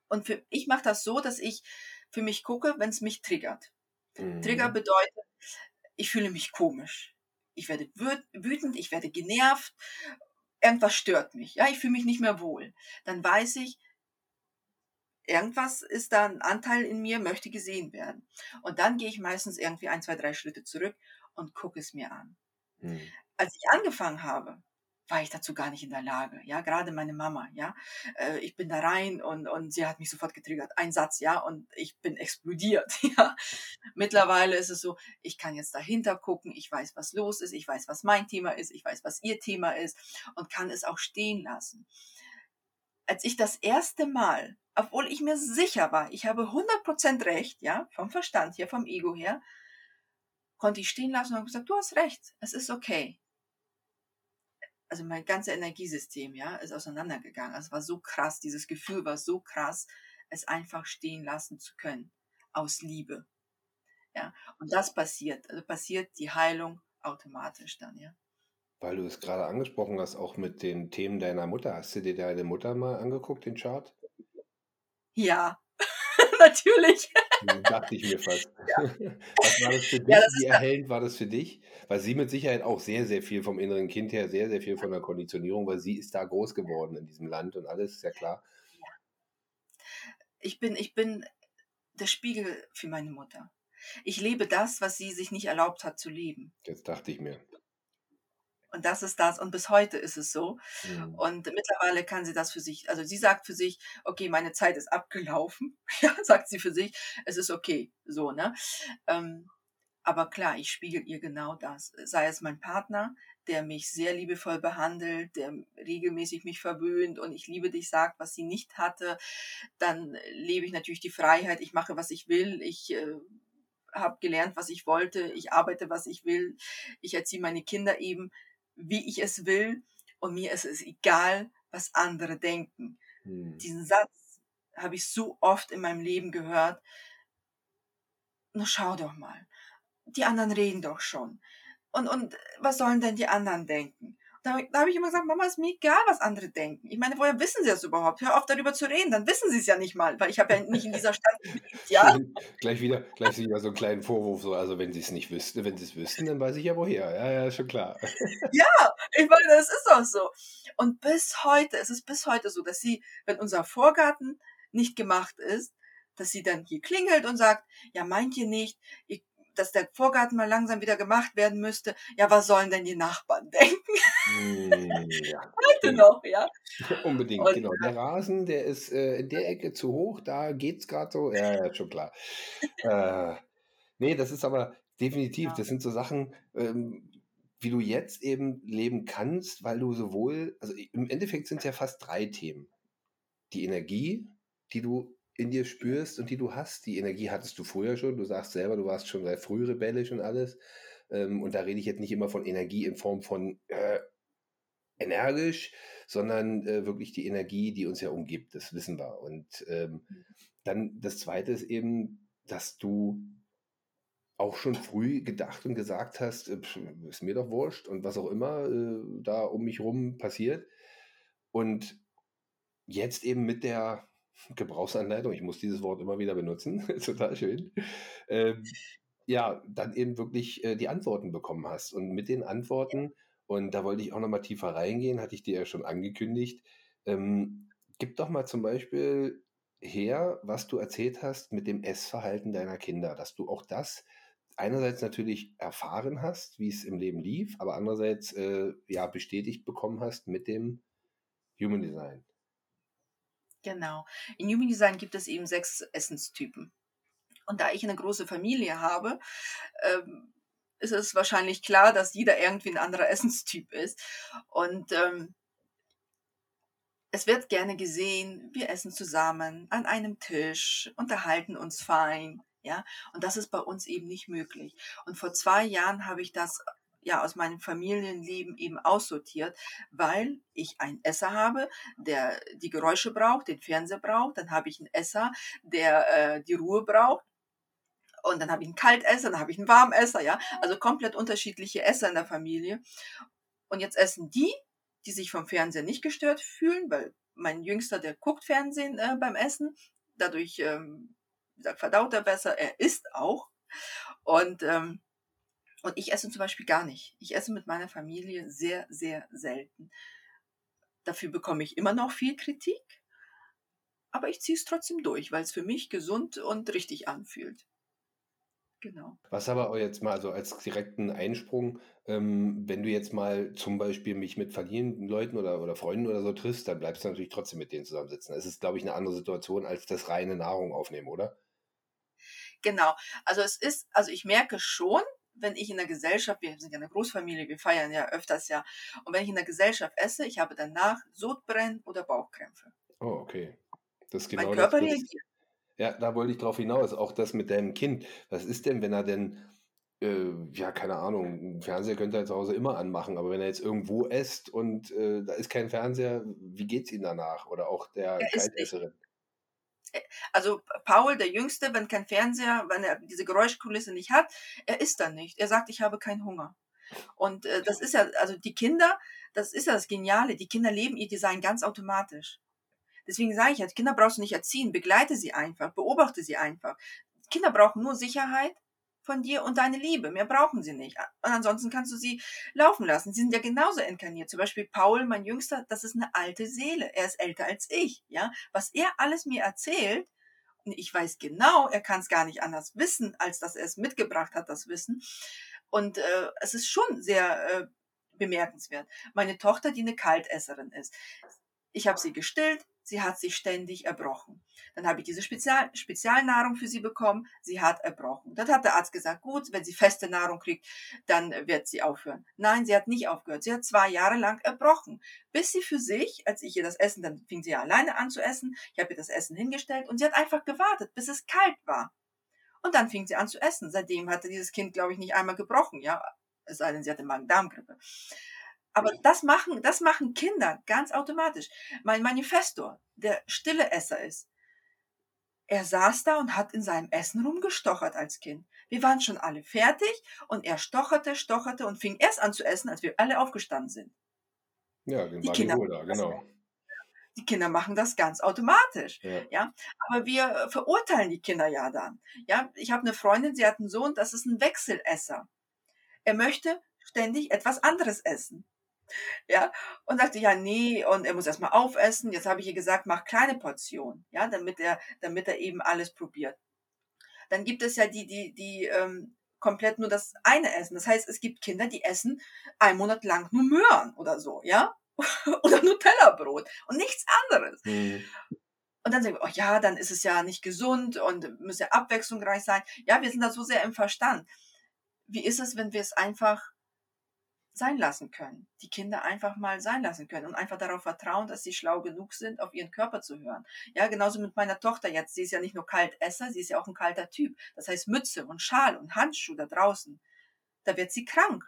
Und für, ich mache das so, dass ich für mich gucke, wenn es mich triggert. Mhm. Trigger bedeutet, ich fühle mich komisch. Ich werde wütend, ich werde genervt, irgendwas stört mich. Ja, ich fühle mich nicht mehr wohl. Dann weiß ich, irgendwas ist da ein Anteil in mir, möchte gesehen werden. Und dann gehe ich meistens irgendwie ein, zwei, drei Schritte zurück und gucke es mir an. Hm. Als ich angefangen habe, war ich dazu gar nicht in der Lage. Ja, gerade meine Mama, ja. Äh, ich bin da rein und, und sie hat mich sofort getriggert. Ein Satz, ja, und ich bin explodiert, ja. Mittlerweile ist es so, ich kann jetzt dahinter gucken, ich weiß, was los ist, ich weiß, was mein Thema ist, ich weiß, was ihr Thema ist und kann es auch stehen lassen. Als ich das erste Mal obwohl ich mir sicher war, ich habe 100% recht, ja, vom Verstand her, vom Ego her, konnte ich stehen lassen und habe gesagt, du hast recht, es ist okay. Also mein ganzes Energiesystem, ja, ist auseinandergegangen. Es war so krass, dieses Gefühl war so krass, es einfach stehen lassen zu können, aus Liebe. Ja, und das passiert, also passiert die Heilung automatisch dann, ja. Weil du es gerade angesprochen hast, auch mit den Themen deiner Mutter. Hast du dir deine Mutter mal angeguckt, den Chart? Ja, natürlich. Dachte ich mir fast. Ja. Was war das für dich? Ja, Wie erhellend war das für dich? Weil sie mit Sicherheit auch sehr, sehr viel vom inneren Kind her, sehr, sehr viel von der Konditionierung, weil sie ist da groß geworden in diesem Land und alles, ist ja klar. Ich bin, ich bin der Spiegel für meine Mutter. Ich lebe das, was sie sich nicht erlaubt hat zu leben. Jetzt dachte ich mir. Und das ist das. Und bis heute ist es so. Mhm. Und mittlerweile kann sie das für sich, also sie sagt für sich, okay, meine Zeit ist abgelaufen. Ja, sagt sie für sich, es ist okay. So, ne? Ähm, aber klar, ich spiegel ihr genau das. Sei es mein Partner, der mich sehr liebevoll behandelt, der regelmäßig mich verwöhnt und ich liebe dich sagt, was sie nicht hatte, dann lebe ich natürlich die Freiheit, ich mache, was ich will, ich äh, habe gelernt, was ich wollte, ich arbeite, was ich will, ich erziehe meine Kinder eben wie ich es will und mir ist es egal, was andere denken. Hm. Diesen Satz habe ich so oft in meinem Leben gehört. Na schau doch mal, die anderen reden doch schon. Und, und was sollen denn die anderen denken? Da, da habe ich immer gesagt, Mama, ist mir egal, was andere denken. Ich meine, woher wissen sie das überhaupt? Hör auf, darüber zu reden, dann wissen sie es ja nicht mal, weil ich habe ja nicht in dieser Stadt gelebt, ja. gleich wieder, gleich wieder so einen kleinen Vorwurf, so, also wenn sie es nicht wüssten, wenn sie es wüssten, dann weiß ich ja woher. Ja, ja, ist schon klar. ja, ich meine, das ist auch so. Und bis heute, es ist bis heute so, dass sie, wenn unser Vorgarten nicht gemacht ist, dass sie dann hier klingelt und sagt, ja, meint ihr nicht, ihr dass der Vorgarten mal langsam wieder gemacht werden müsste. Ja, was sollen denn die Nachbarn denken? Hm, ja. Heute noch, ja. Unbedingt, Und, genau. Der Rasen, der ist äh, in der Ecke zu hoch, da geht es gerade so. Ja, ja, schon klar. äh, nee, das ist aber definitiv, ja. das sind so Sachen, ähm, wie du jetzt eben leben kannst, weil du sowohl, also im Endeffekt sind es ja fast drei Themen. Die Energie, die du in dir spürst und die du hast. Die Energie hattest du vorher schon. Du sagst selber, du warst schon sehr früh rebellisch und alles. Ähm, und da rede ich jetzt nicht immer von Energie in Form von äh, energisch, sondern äh, wirklich die Energie, die uns ja umgibt. Das wissen wir. Und ähm, mhm. dann das Zweite ist eben, dass du auch schon früh gedacht und gesagt hast, äh, ist mir doch wurscht und was auch immer äh, da um mich rum passiert. Und jetzt eben mit der Gebrauchsanleitung, ich muss dieses Wort immer wieder benutzen, total schön, ähm, ja, dann eben wirklich äh, die Antworten bekommen hast. Und mit den Antworten, und da wollte ich auch nochmal tiefer reingehen, hatte ich dir ja schon angekündigt, ähm, gib doch mal zum Beispiel her, was du erzählt hast mit dem Essverhalten deiner Kinder, dass du auch das einerseits natürlich erfahren hast, wie es im Leben lief, aber andererseits äh, ja bestätigt bekommen hast mit dem Human Design. Genau. In Human Design gibt es eben sechs Essenstypen. Und da ich eine große Familie habe, ähm, ist es wahrscheinlich klar, dass jeder irgendwie ein anderer Essenstyp ist. Und ähm, es wird gerne gesehen, wir essen zusammen an einem Tisch, unterhalten uns fein. Ja, und das ist bei uns eben nicht möglich. Und vor zwei Jahren habe ich das ja aus meinem Familienleben eben aussortiert, weil ich einen Esser habe, der die Geräusche braucht, den Fernseher braucht, dann habe ich einen Esser, der äh, die Ruhe braucht. Und dann habe ich einen Kaltesser, dann habe ich einen Warmesser, ja. Also komplett unterschiedliche Esser in der Familie. Und jetzt essen die, die sich vom Fernseher nicht gestört fühlen, weil mein Jüngster, der guckt Fernsehen äh, beim Essen. Dadurch, ähm, verdaut er besser. Er isst auch. Und ähm, und ich esse zum Beispiel gar nicht. Ich esse mit meiner Familie sehr, sehr selten. Dafür bekomme ich immer noch viel Kritik, aber ich ziehe es trotzdem durch, weil es für mich gesund und richtig anfühlt. Genau. Was aber auch jetzt mal so als direkten Einsprung, ähm, wenn du jetzt mal zum Beispiel mich mit verliehenen Leuten oder, oder Freunden oder so triffst, dann bleibst du natürlich trotzdem mit denen zusammensitzen. Es ist, glaube ich, eine andere Situation als das reine Nahrung aufnehmen, oder? Genau. Also es ist, also ich merke schon, wenn ich in der Gesellschaft, wir sind ja eine Großfamilie, wir feiern ja öfters ja, und wenn ich in der Gesellschaft esse, ich habe danach Sodbrennen oder Bauchkrämpfe. Oh, okay. Das ist genau mein Körper das, reagiert. Ja, da wollte ich drauf hinaus. Auch das mit deinem Kind. Was ist denn, wenn er denn, äh, ja, keine Ahnung, einen Fernseher könnte er zu Hause immer anmachen, aber wenn er jetzt irgendwo isst und äh, da ist kein Fernseher, wie geht es ihm danach? Oder auch der Kaltesserin? Also Paul, der Jüngste, wenn kein Fernseher, wenn er diese Geräuschkulisse nicht hat, er isst dann nicht. Er sagt, ich habe keinen Hunger. Und äh, das ist ja, also die Kinder, das ist ja das Geniale, die Kinder leben ihr Design ganz automatisch. Deswegen sage ich, Kinder brauchst du nicht erziehen, begleite sie einfach, beobachte sie einfach. Kinder brauchen nur Sicherheit von dir und deine Liebe. Mehr brauchen sie nicht. Und ansonsten kannst du sie laufen lassen. Sie sind ja genauso inkarniert. Zum Beispiel Paul, mein Jüngster, das ist eine alte Seele. Er ist älter als ich. Ja, was er alles mir erzählt, und ich weiß genau, er kann es gar nicht anders wissen, als dass er es mitgebracht hat, das Wissen. Und äh, es ist schon sehr äh, bemerkenswert. Meine Tochter, die eine Kaltesserin ist. Ich habe sie gestillt, sie hat sich ständig erbrochen. Dann habe ich diese Spezial Spezialnahrung für sie bekommen, sie hat erbrochen. Dann hat der Arzt gesagt, gut, wenn sie feste Nahrung kriegt, dann wird sie aufhören. Nein, sie hat nicht aufgehört. Sie hat zwei Jahre lang erbrochen, bis sie für sich, als ich ihr das Essen, dann fing sie ja alleine an zu essen, ich habe ihr das Essen hingestellt und sie hat einfach gewartet, bis es kalt war. Und dann fing sie an zu essen. Seitdem hatte dieses Kind, glaube ich, nicht einmal gebrochen, ja, es sei denn, sie hatte Magen-Darm-Grippe. Aber das machen, das machen Kinder ganz automatisch. Mein Manifestor, der stille Esser ist, er saß da und hat in seinem Essen rumgestochert als Kind. Wir waren schon alle fertig und er stocherte, stocherte und fing erst an zu essen, als wir alle aufgestanden sind. Ja, den die Kinder, da, genau. Die Kinder machen das ganz automatisch. Ja. ja. Aber wir verurteilen die Kinder ja dann. Ja, ich habe eine Freundin, sie hat einen Sohn, das ist ein Wechselesser. Er möchte ständig etwas anderes essen. Ja, und sagte, ja, nee, und er muss erstmal aufessen. Jetzt habe ich ihr gesagt, mach kleine Portionen, ja, damit er, damit er eben alles probiert. Dann gibt es ja die, die, die ähm, komplett nur das eine essen. Das heißt, es gibt Kinder, die essen einen Monat lang nur Möhren oder so, ja, oder Nutella-Brot und nichts anderes. Mhm. Und dann sagen wir, oh ja, dann ist es ja nicht gesund und muss ja abwechslungsreich sein. Ja, wir sind da so sehr im Verstand wie ist es, wenn wir es einfach sein lassen können, die Kinder einfach mal sein lassen können und einfach darauf vertrauen, dass sie schlau genug sind, auf ihren Körper zu hören. Ja, genauso mit meiner Tochter jetzt. Sie ist ja nicht nur Kaltesser, sie ist ja auch ein kalter Typ. Das heißt Mütze und Schal und Handschuh da draußen. Da wird sie krank.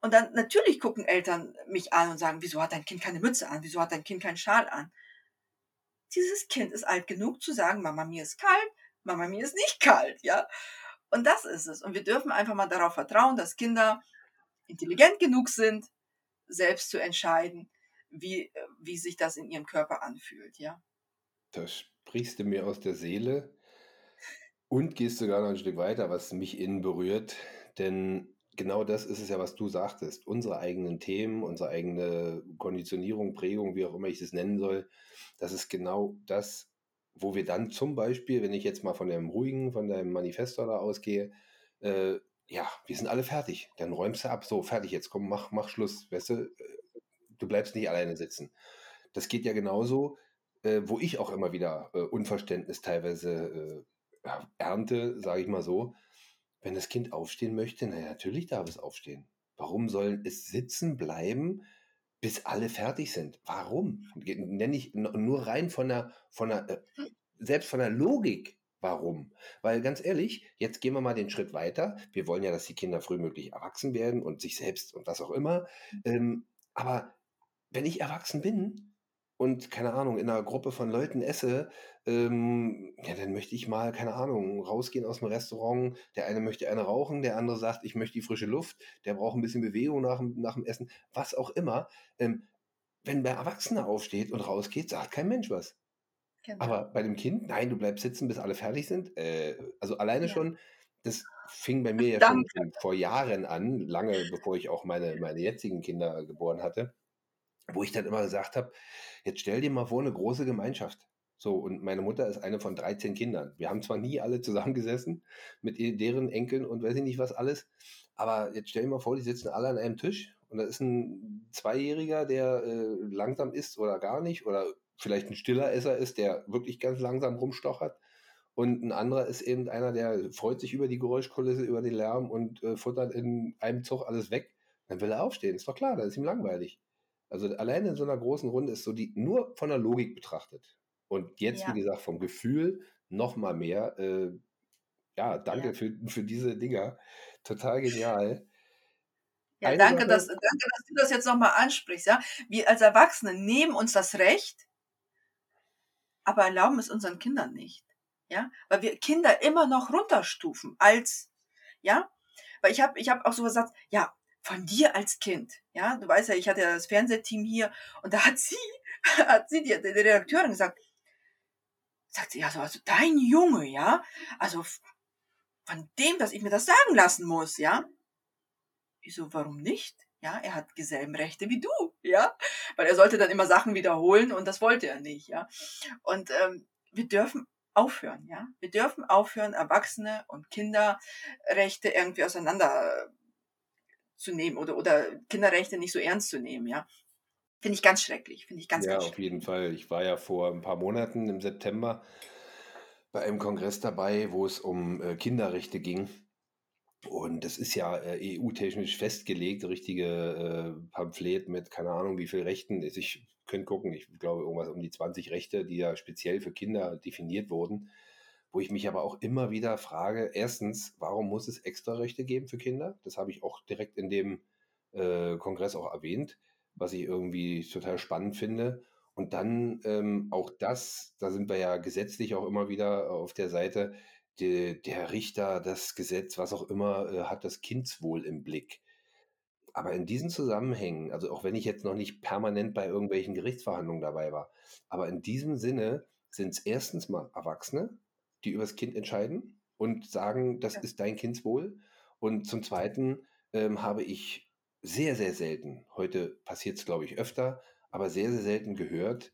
Und dann natürlich gucken Eltern mich an und sagen, wieso hat dein Kind keine Mütze an? Wieso hat dein Kind keinen Schal an? Dieses Kind ist alt genug zu sagen, Mama, mir ist kalt, Mama, mir ist nicht kalt, ja. Und das ist es. Und wir dürfen einfach mal darauf vertrauen, dass Kinder intelligent genug sind, selbst zu entscheiden, wie, wie sich das in ihrem Körper anfühlt, ja. Da sprichst du mir aus der Seele und gehst sogar noch ein Stück weiter, was mich innen berührt, denn genau das ist es ja, was du sagtest. Unsere eigenen Themen, unsere eigene Konditionierung, Prägung, wie auch immer ich es nennen soll, das ist genau das, wo wir dann zum Beispiel, wenn ich jetzt mal von dem ruhigen, von deinem Manifesto da ausgehe, äh, ja, wir sind alle fertig. Dann räumst du ab, so fertig jetzt, komm, mach, mach Schluss, weißt du, äh, du bleibst nicht alleine sitzen. Das geht ja genauso, äh, wo ich auch immer wieder äh, Unverständnis teilweise äh, ernte, sage ich mal so. Wenn das Kind aufstehen möchte, na natürlich darf es aufstehen. Warum soll es sitzen bleiben, bis alle fertig sind. Warum? Nenne ich nur rein von der, von der, äh, selbst von der Logik. Warum? Weil ganz ehrlich, jetzt gehen wir mal den Schritt weiter. Wir wollen ja, dass die Kinder frühmöglich erwachsen werden und sich selbst und was auch immer. Ähm, aber wenn ich erwachsen bin, und keine Ahnung, in einer Gruppe von Leuten esse, ähm, ja, dann möchte ich mal, keine Ahnung, rausgehen aus dem Restaurant. Der eine möchte eine rauchen, der andere sagt, ich möchte die frische Luft, der braucht ein bisschen Bewegung nach, nach dem Essen, was auch immer. Ähm, wenn der Erwachsene aufsteht und rausgeht, sagt kein Mensch was. Genau. Aber bei dem Kind, nein, du bleibst sitzen, bis alle fertig sind. Äh, also alleine ja. schon, das fing bei mir ja schon, vor Jahren an, lange bevor ich auch meine, meine jetzigen Kinder geboren hatte wo ich dann immer gesagt habe, jetzt stell dir mal vor, eine große Gemeinschaft. So, und meine Mutter ist eine von 13 Kindern. Wir haben zwar nie alle zusammengesessen mit deren Enkeln und weiß ich nicht was alles, aber jetzt stell dir mal vor, die sitzen alle an einem Tisch und da ist ein Zweijähriger, der äh, langsam isst oder gar nicht oder vielleicht ein stiller Esser ist, der wirklich ganz langsam rumstochert. Und ein anderer ist eben einer, der freut sich über die Geräuschkulisse, über den Lärm und äh, futtert in einem Zug alles weg. Dann will er aufstehen. Ist doch klar, dann ist ihm langweilig. Also alleine in so einer großen Runde ist so die nur von der Logik betrachtet. Und jetzt, ja. wie gesagt, vom Gefühl noch mal mehr. Äh, ja, danke ja. Für, für diese Dinger. Total genial. Ja, danke dass, danke, dass du das jetzt nochmal ansprichst. Ja? Wir als Erwachsene nehmen uns das Recht, aber erlauben es unseren Kindern nicht. Ja? Weil wir Kinder immer noch runterstufen als, ja, weil ich habe ich hab auch so gesagt, ja, von dir als Kind. Ja, du weißt ja, ich hatte ja das Fernsehteam hier und da hat sie hat sie die, die Redakteurin gesagt, sagt sie, ja, also dein Junge, ja, also von dem, dass ich mir das sagen lassen muss, ja. Ich so, warum nicht? Ja, er hat dieselben Rechte wie du, ja, weil er sollte dann immer Sachen wiederholen und das wollte er nicht, ja. Und ähm, wir dürfen aufhören, ja. Wir dürfen aufhören, Erwachsene und Kinderrechte irgendwie auseinander zu nehmen oder, oder Kinderrechte nicht so ernst zu nehmen, ja. Finde ich ganz schrecklich, finde ich ganz, Ja, ganz auf jeden Fall. Ich war ja vor ein paar Monaten im September bei einem Kongress dabei, wo es um äh, Kinderrechte ging. Und das ist ja äh, EU-technisch festgelegt, richtige äh, Pamphlet mit keine Ahnung wie viel Rechten. Also ich könnte gucken, ich glaube irgendwas um die 20 Rechte, die ja speziell für Kinder definiert wurden. Wo ich mich aber auch immer wieder frage, erstens, warum muss es extra Rechte geben für Kinder? Das habe ich auch direkt in dem äh, Kongress auch erwähnt, was ich irgendwie total spannend finde. Und dann ähm, auch das, da sind wir ja gesetzlich auch immer wieder auf der Seite, de, der Richter, das Gesetz, was auch immer, äh, hat das Kindswohl im Blick. Aber in diesen Zusammenhängen, also auch wenn ich jetzt noch nicht permanent bei irgendwelchen Gerichtsverhandlungen dabei war, aber in diesem Sinne sind es erstens mal Erwachsene, die über das Kind entscheiden und sagen, das Ja. ist dein Kindswohl. Und zum Zweiten ähm, habe ich sehr, sehr selten, heute passiert es, glaube ich, öfter, aber sehr, sehr selten gehört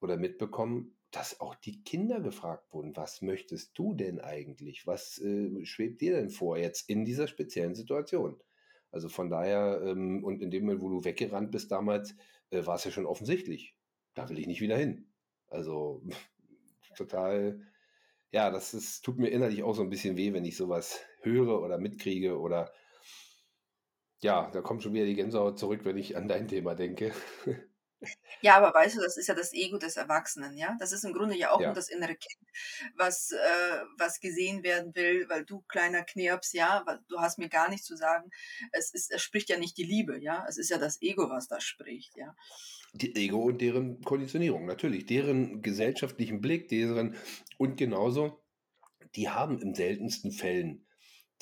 oder mitbekommen, dass auch die Kinder gefragt wurden, was möchtest du denn eigentlich? Was äh, schwebt dir denn vor jetzt in dieser speziellen Situation? Also von daher, ähm, und in dem Moment, wo du weggerannt bist damals, äh, war es ja schon offensichtlich. Da will ich nicht wieder hin. Also total, ja, das ist, tut mir innerlich auch so ein bisschen weh, wenn ich sowas höre oder mitkriege oder ja, da kommt schon wieder die Gänsehaut zurück, wenn ich an dein Thema denke. Ja, aber weißt du, das ist ja das Ego des Erwachsenen, ja. Das ist im Grunde ja auch nur Ja, das innere Kind, was, äh, was gesehen werden will, weil du kleiner Knirps, ja, du hast mir gar nichts zu sagen. Es ist, es spricht ja nicht die Liebe, ja. Es ist ja das Ego, was da spricht, ja. die Ego und deren Konditionierung, natürlich, deren gesellschaftlichen Blick, deren und genauso, die haben im seltensten Fällen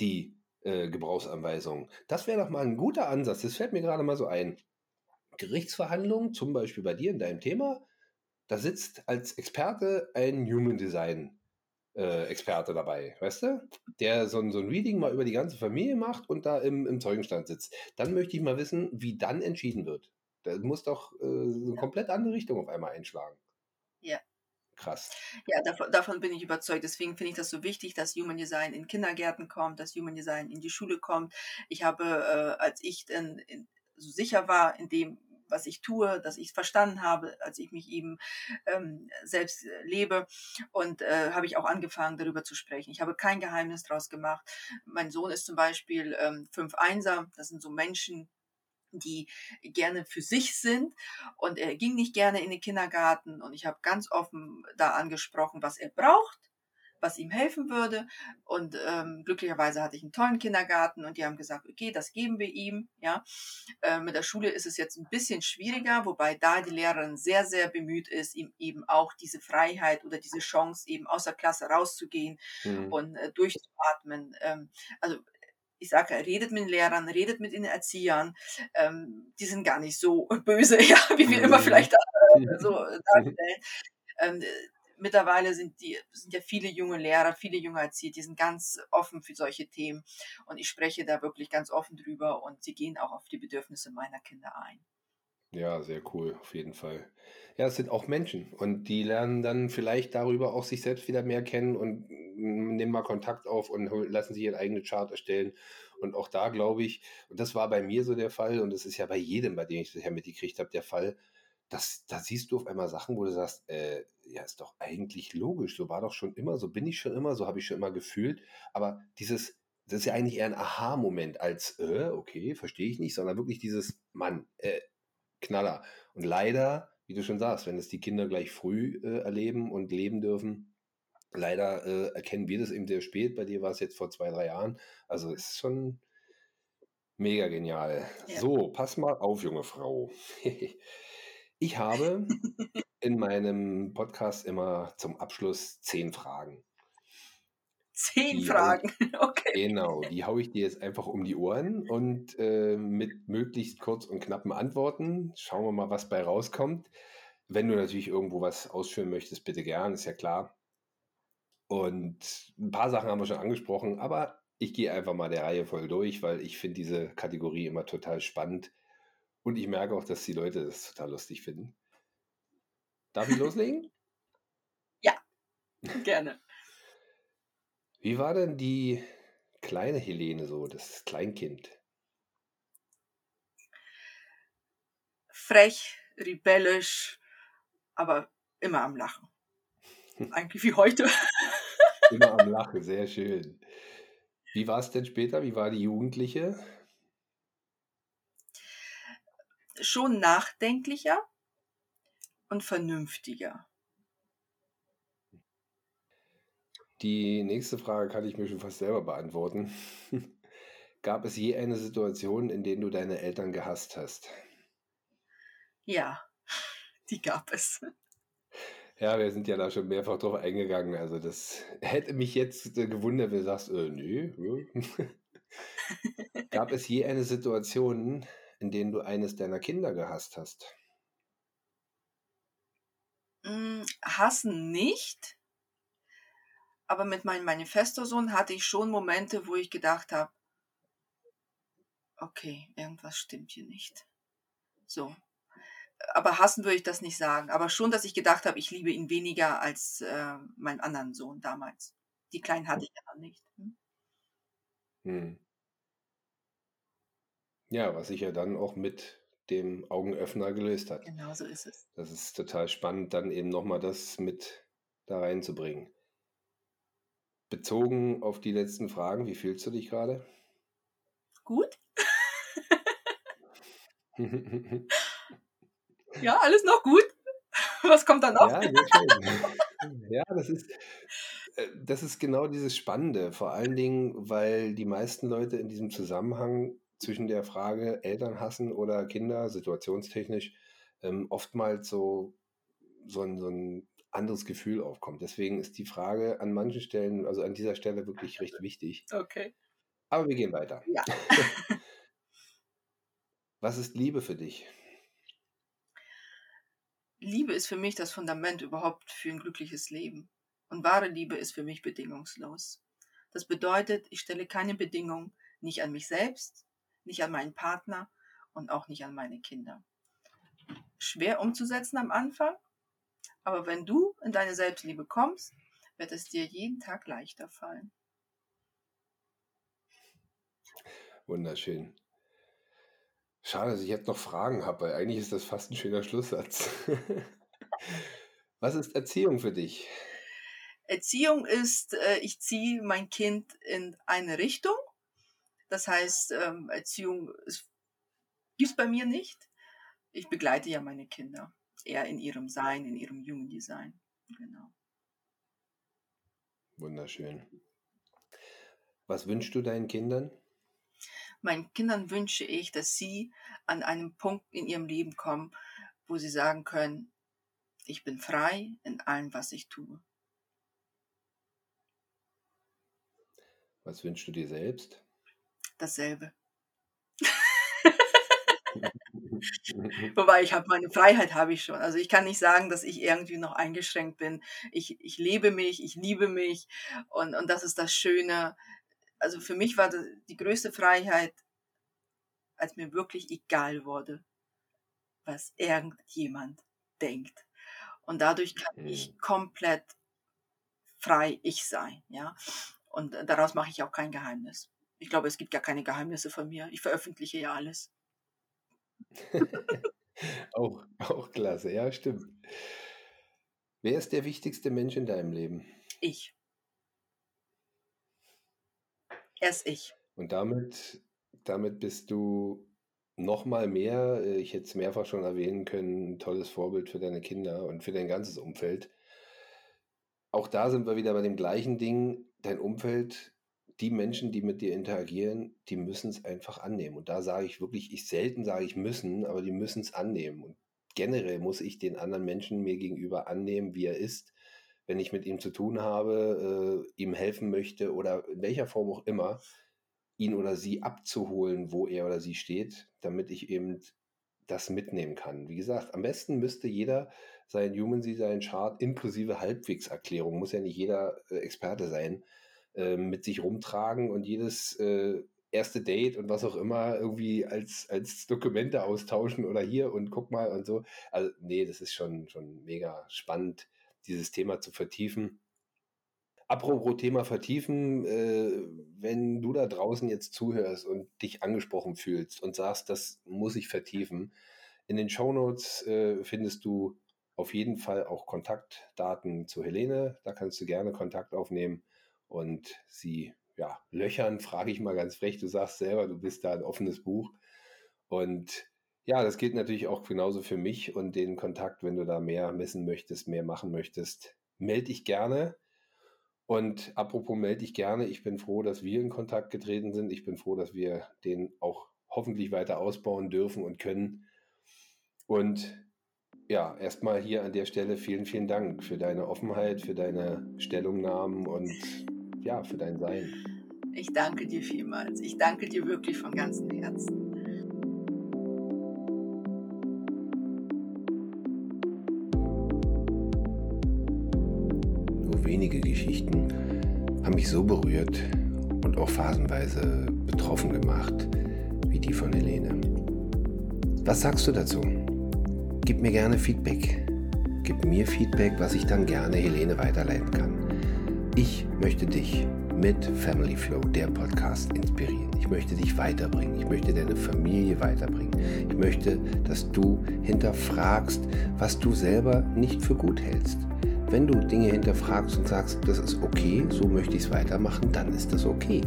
die äh, Gebrauchsanweisungen. Das wäre doch mal ein guter Ansatz. Das fällt mir gerade mal so ein. Gerichtsverhandlungen, zum Beispiel bei dir in deinem Thema, da sitzt als Experte ein Human Design äh, Experte dabei, weißt du? Der so ein, so ein Reading mal über die ganze Familie macht und da im, im Zeugenstand sitzt. Dann möchte ich mal wissen, wie dann entschieden wird. Da muss doch äh, eine Ja. komplett andere Richtung auf einmal einschlagen. Ja. Krass. Ja, davon, davon bin ich überzeugt. Deswegen finde ich das so wichtig, dass Human Design in Kindergärten kommt, dass Human Design in die Schule kommt. Ich habe, äh, als ich dann in, so sicher war in dem, was ich tue, dass ich es verstanden habe, als ich mich eben ähm, selbst äh, lebe und äh, habe ich auch angefangen, darüber zu sprechen. Ich habe kein Geheimnis draus gemacht. Mein Sohn ist zum Beispiel ähm, 5-1er. Das sind so Menschen, die gerne für sich sind und er ging nicht gerne in den Kindergarten und ich habe ganz offen da angesprochen, was er braucht, was ihm helfen würde und ähm, glücklicherweise hatte ich einen tollen Kindergarten und die haben gesagt, okay, das geben wir ihm, ja. Äh, mit der Schule ist es jetzt ein bisschen schwieriger, wobei da die Lehrerin sehr, sehr bemüht ist, ihm eben auch diese Freiheit oder diese Chance eben aus der Klasse rauszugehen Hm. und äh, durchzuatmen. Ähm, also ich sage, redet mit den Lehrern, redet mit den Erziehern. Ähm, die sind gar nicht so böse, ja, wie wir immer Hm. vielleicht äh, so darstellen. Ähm, äh, mittlerweile sind die sind ja viele junge Lehrer, viele junge Erzieher, die sind ganz offen für solche Themen und ich spreche da wirklich ganz offen drüber und sie gehen auch auf die Bedürfnisse meiner Kinder ein. Ja, sehr cool, auf jeden Fall. Ja, es sind auch Menschen und die lernen dann vielleicht darüber auch sich selbst wieder mehr kennen und nehmen mal Kontakt auf und lassen sich ihren eigenen Chart erstellen. Und auch da glaube ich, und das war bei mir so der Fall, und das ist ja bei jedem, bei dem ich bisher mitgekriegt habe, der Fall, dass da siehst du auf einmal Sachen, wo du sagst, äh, ja, ist doch eigentlich logisch, so war doch schon immer, so bin ich schon immer, so habe ich schon immer gefühlt. Aber dieses, das ist ja eigentlich eher ein Aha-Moment als, äh, okay, verstehe ich nicht, sondern wirklich dieses, Mann, äh, Knaller. Und leider, wie du schon sagst, wenn es die Kinder gleich früh äh, erleben und leben dürfen, leider äh, erkennen wir das eben sehr spät. Bei dir war es jetzt vor zwei, drei Jahren. Also es ist schon mega genial. Ja. So, pass mal auf, junge Frau. Ich habe in meinem Podcast immer zum Abschluss zehn Fragen. Zehn Die Fragen, okay. genau, die haue ich dir jetzt einfach um die Ohren und äh, mit möglichst kurz und knappen Antworten. Schauen wir mal, was bei rauskommt. wenn du natürlich irgendwo was ausführen möchtest, bitte gern, ist ja klar. Und ein paar Sachen haben wir schon angesprochen, aber ich gehe einfach mal der Reihe voll durch, weil ich finde diese Kategorie immer total spannend. Und ich merke auch, dass die Leute das total lustig finden. Darf ich loslegen? Ja, gerne. Wie war denn die kleine Helene so, das Kleinkind? Frech, rebellisch, aber immer am Lachen. Eigentlich wie heute. Immer am Lachen, sehr schön. Wie war es denn später? Wie war die Jugendliche? Schon nachdenklicher und vernünftiger. Die nächste Frage kann ich mir schon fast selber beantworten. Gab es je eine Situation, in der du deine Eltern gehasst hast? Ja, die gab es. Ja, wir sind ja da schon mehrfach drauf eingegangen. Also das hätte mich jetzt äh, gewundert, wenn du sagst, äh, nö. Gab es je eine Situation, in der du eines deiner Kinder gehasst hast? Mm, hassen nicht, aber mit meinem Manifesto-Sohn hatte ich schon Momente, wo ich gedacht habe, okay, irgendwas stimmt hier nicht. So. Aber hassen würde ich das nicht sagen. Aber schon, dass ich gedacht habe, ich liebe ihn weniger als äh, meinen anderen Sohn damals. Die Kleinen hatte ich ja noch nicht. Hm? Hm. Ja, was sich ja dann auch mit dem Augenöffner gelöst hat. Genau so ist es. Das ist total spannend, dann eben nochmal das mit da reinzubringen. Bezogen auf die letzten Fragen, wie fühlst du dich gerade? Gut. ja, alles noch gut. Was kommt dann noch? Ja, sehr schön. ja, das ist, äh, das ist genau dieses Spannende. Vor allen Dingen, weil die meisten Leute in diesem Zusammenhang zwischen der Frage Eltern hassen oder Kinder, situationstechnisch, ähm, oftmals so, so, ein, so ein anderes Gefühl aufkommt. Deswegen ist die Frage an manchen Stellen, also an dieser Stelle wirklich recht wichtig. Okay. Aber wir gehen weiter. Ja. Was ist Liebe für dich? Liebe ist für mich das Fundament überhaupt für ein glückliches Leben. Und wahre Liebe ist für mich bedingungslos. Das bedeutet, ich stelle keine Bedingung, nicht an mich selbst, nicht an meinen Partner und auch nicht an meine Kinder. Schwer umzusetzen am Anfang, aber wenn du in deine Selbstliebe kommst, wird es dir jeden Tag leichter fallen. Wunderschön. Schade, dass ich jetzt noch Fragen habe, weil eigentlich ist das fast ein schöner Schlusssatz. Was ist Erziehung für dich? Erziehung ist, äh, ich ziehe mein Kind in eine Richtung. Das heißt, ähm, Erziehung gibt es bei mir nicht. Ich begleite ja meine Kinder eher in ihrem Sein, in ihrem jungen Sein. Genau. Wunderschön. Was wünschst du deinen Kindern? Meinen Kindern wünsche ich, dass sie an einem Punkt in ihrem Leben kommen, wo sie sagen können, ich bin frei in allem, was ich tue. Was wünschst du dir selbst? Dasselbe. Wobei ich habe meine Freiheit habe ich schon. Also ich kann nicht sagen, dass ich irgendwie noch eingeschränkt bin. Ich, ich lebe mich, ich liebe mich und, und das ist das Schöne. Also für mich war die größte Freiheit, als mir wirklich egal wurde, was irgendjemand denkt. Und dadurch kann ich komplett frei ich sein, ja. Und daraus mache ich auch kein Geheimnis. Ich glaube, es gibt gar keine Geheimnisse von mir. Ich veröffentliche ja alles. Auch auch klasse, ja, stimmt. Wer ist der wichtigste Mensch in deinem Leben? Ich. Erst ich. Und damit damit bist du noch mal mehr, äh, ich hätte es mehrfach schon erwähnen können, 'n tolles Vorbild für deine Kinder und für dein ganzes Umfeld. Auch da sind wir wieder bei dem gleichen Ding. Dein Umfeld die Menschen, die mit dir interagieren, die müssen es einfach annehmen. Und da sage ich wirklich, ich selten sage ich müssen, aber die müssen es annehmen. Und generell muss ich den anderen Menschen mir gegenüber annehmen, wie er ist, wenn ich mit ihm zu tun habe, äh, ihm helfen möchte oder in welcher Form auch immer, ihn oder sie abzuholen, wo er oder sie steht, damit ich eben das mitnehmen kann. Wie gesagt, am besten müsste jeder sein Human Design Chart inklusive Halbwegserklärung, muss ja nicht jeder äh, Experte sein, äh, mit sich rumtragen und jedes äh, erste Date und was auch immer irgendwie als, als Dokumente austauschen oder hier und guck mal und so. Also, nee, das ist schon, schon mega spannend, dieses Thema zu vertiefen. Apropos Thema vertiefen, äh, wenn du da draußen jetzt zuhörst und dich angesprochen fühlst und sagst, das muss ich vertiefen, in den Shownotes äh, findest du auf jeden Fall auch Kontaktdaten zu Helene. Da kannst du gerne Kontakt aufnehmen und sie ja, löchern, frage ich mal ganz frech. Du sagst selber, du bist da ein offenes Buch. Und ja, das gilt natürlich auch genauso für mich und den Kontakt, wenn du da mehr messen möchtest, mehr machen möchtest, melde dich gerne. Und apropos melde dich gerne, ich bin froh, dass wir in Kontakt getreten sind. Ich bin froh, dass wir den auch hoffentlich weiter ausbauen dürfen und können. Und ja, erstmal hier an der Stelle vielen, vielen Dank für deine Offenheit, für deine Stellungnahmen und ja, für dein Sein. Ich danke dir vielmals. Ich danke dir wirklich von ganzem Herzen. Nur wenige Geschichten haben mich so berührt und auch phasenweise betroffen gemacht wie die von Helene. Was sagst du dazu? Gib mir gerne Feedback. Gib mir Feedback, was ich dann gerne Helene weiterleiten kann. Ich möchte dich mit Family Flow, der Podcast, inspirieren. Ich möchte dich weiterbringen. Ich möchte deine Familie weiterbringen. Ich möchte, dass du hinterfragst, was du selber nicht für gut hältst. Wenn du Dinge hinterfragst und sagst, das ist okay, so möchte ich es weitermachen, dann ist das okay.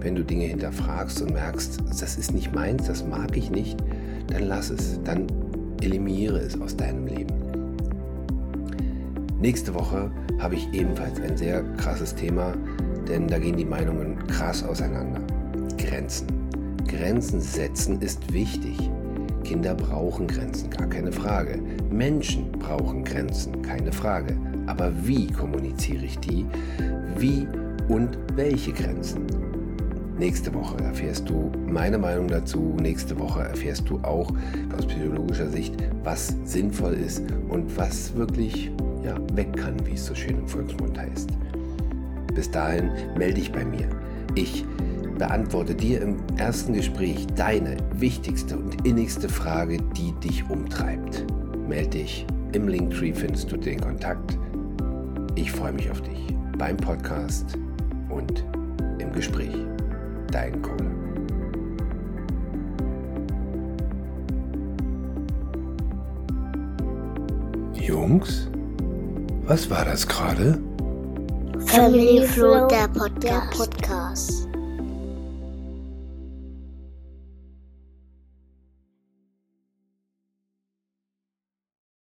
Wenn du Dinge hinterfragst und merkst, das ist nicht meins, das mag ich nicht, dann lass es. Dann Eliminiere es aus deinem Leben. Nächste Woche habe ich ebenfalls ein sehr krasses Thema, denn da gehen die Meinungen krass auseinander. Grenzen. Grenzen setzen ist wichtig. Kinder brauchen Grenzen, gar keine Frage. Menschen brauchen Grenzen, keine Frage. Aber wie kommuniziere ich die? Wie und welche Grenzen? Nächste Woche erfährst du meine Meinung dazu. Nächste Woche erfährst du auch aus psychologischer Sicht, was sinnvoll ist und was wirklich ja, weg kann, wie es so schön im Volksmund heißt. Bis dahin melde dich bei mir. Ich beantworte dir im ersten Gespräch deine wichtigste und innigste Frage, die dich umtreibt. Melde dich. Im Linktree findest du den Kontakt. Ich freue mich auf dich beim Podcast und im Gespräch dein Kohle. Jungs, was war das gerade? Family Flow, der Podcast. Der Podcast.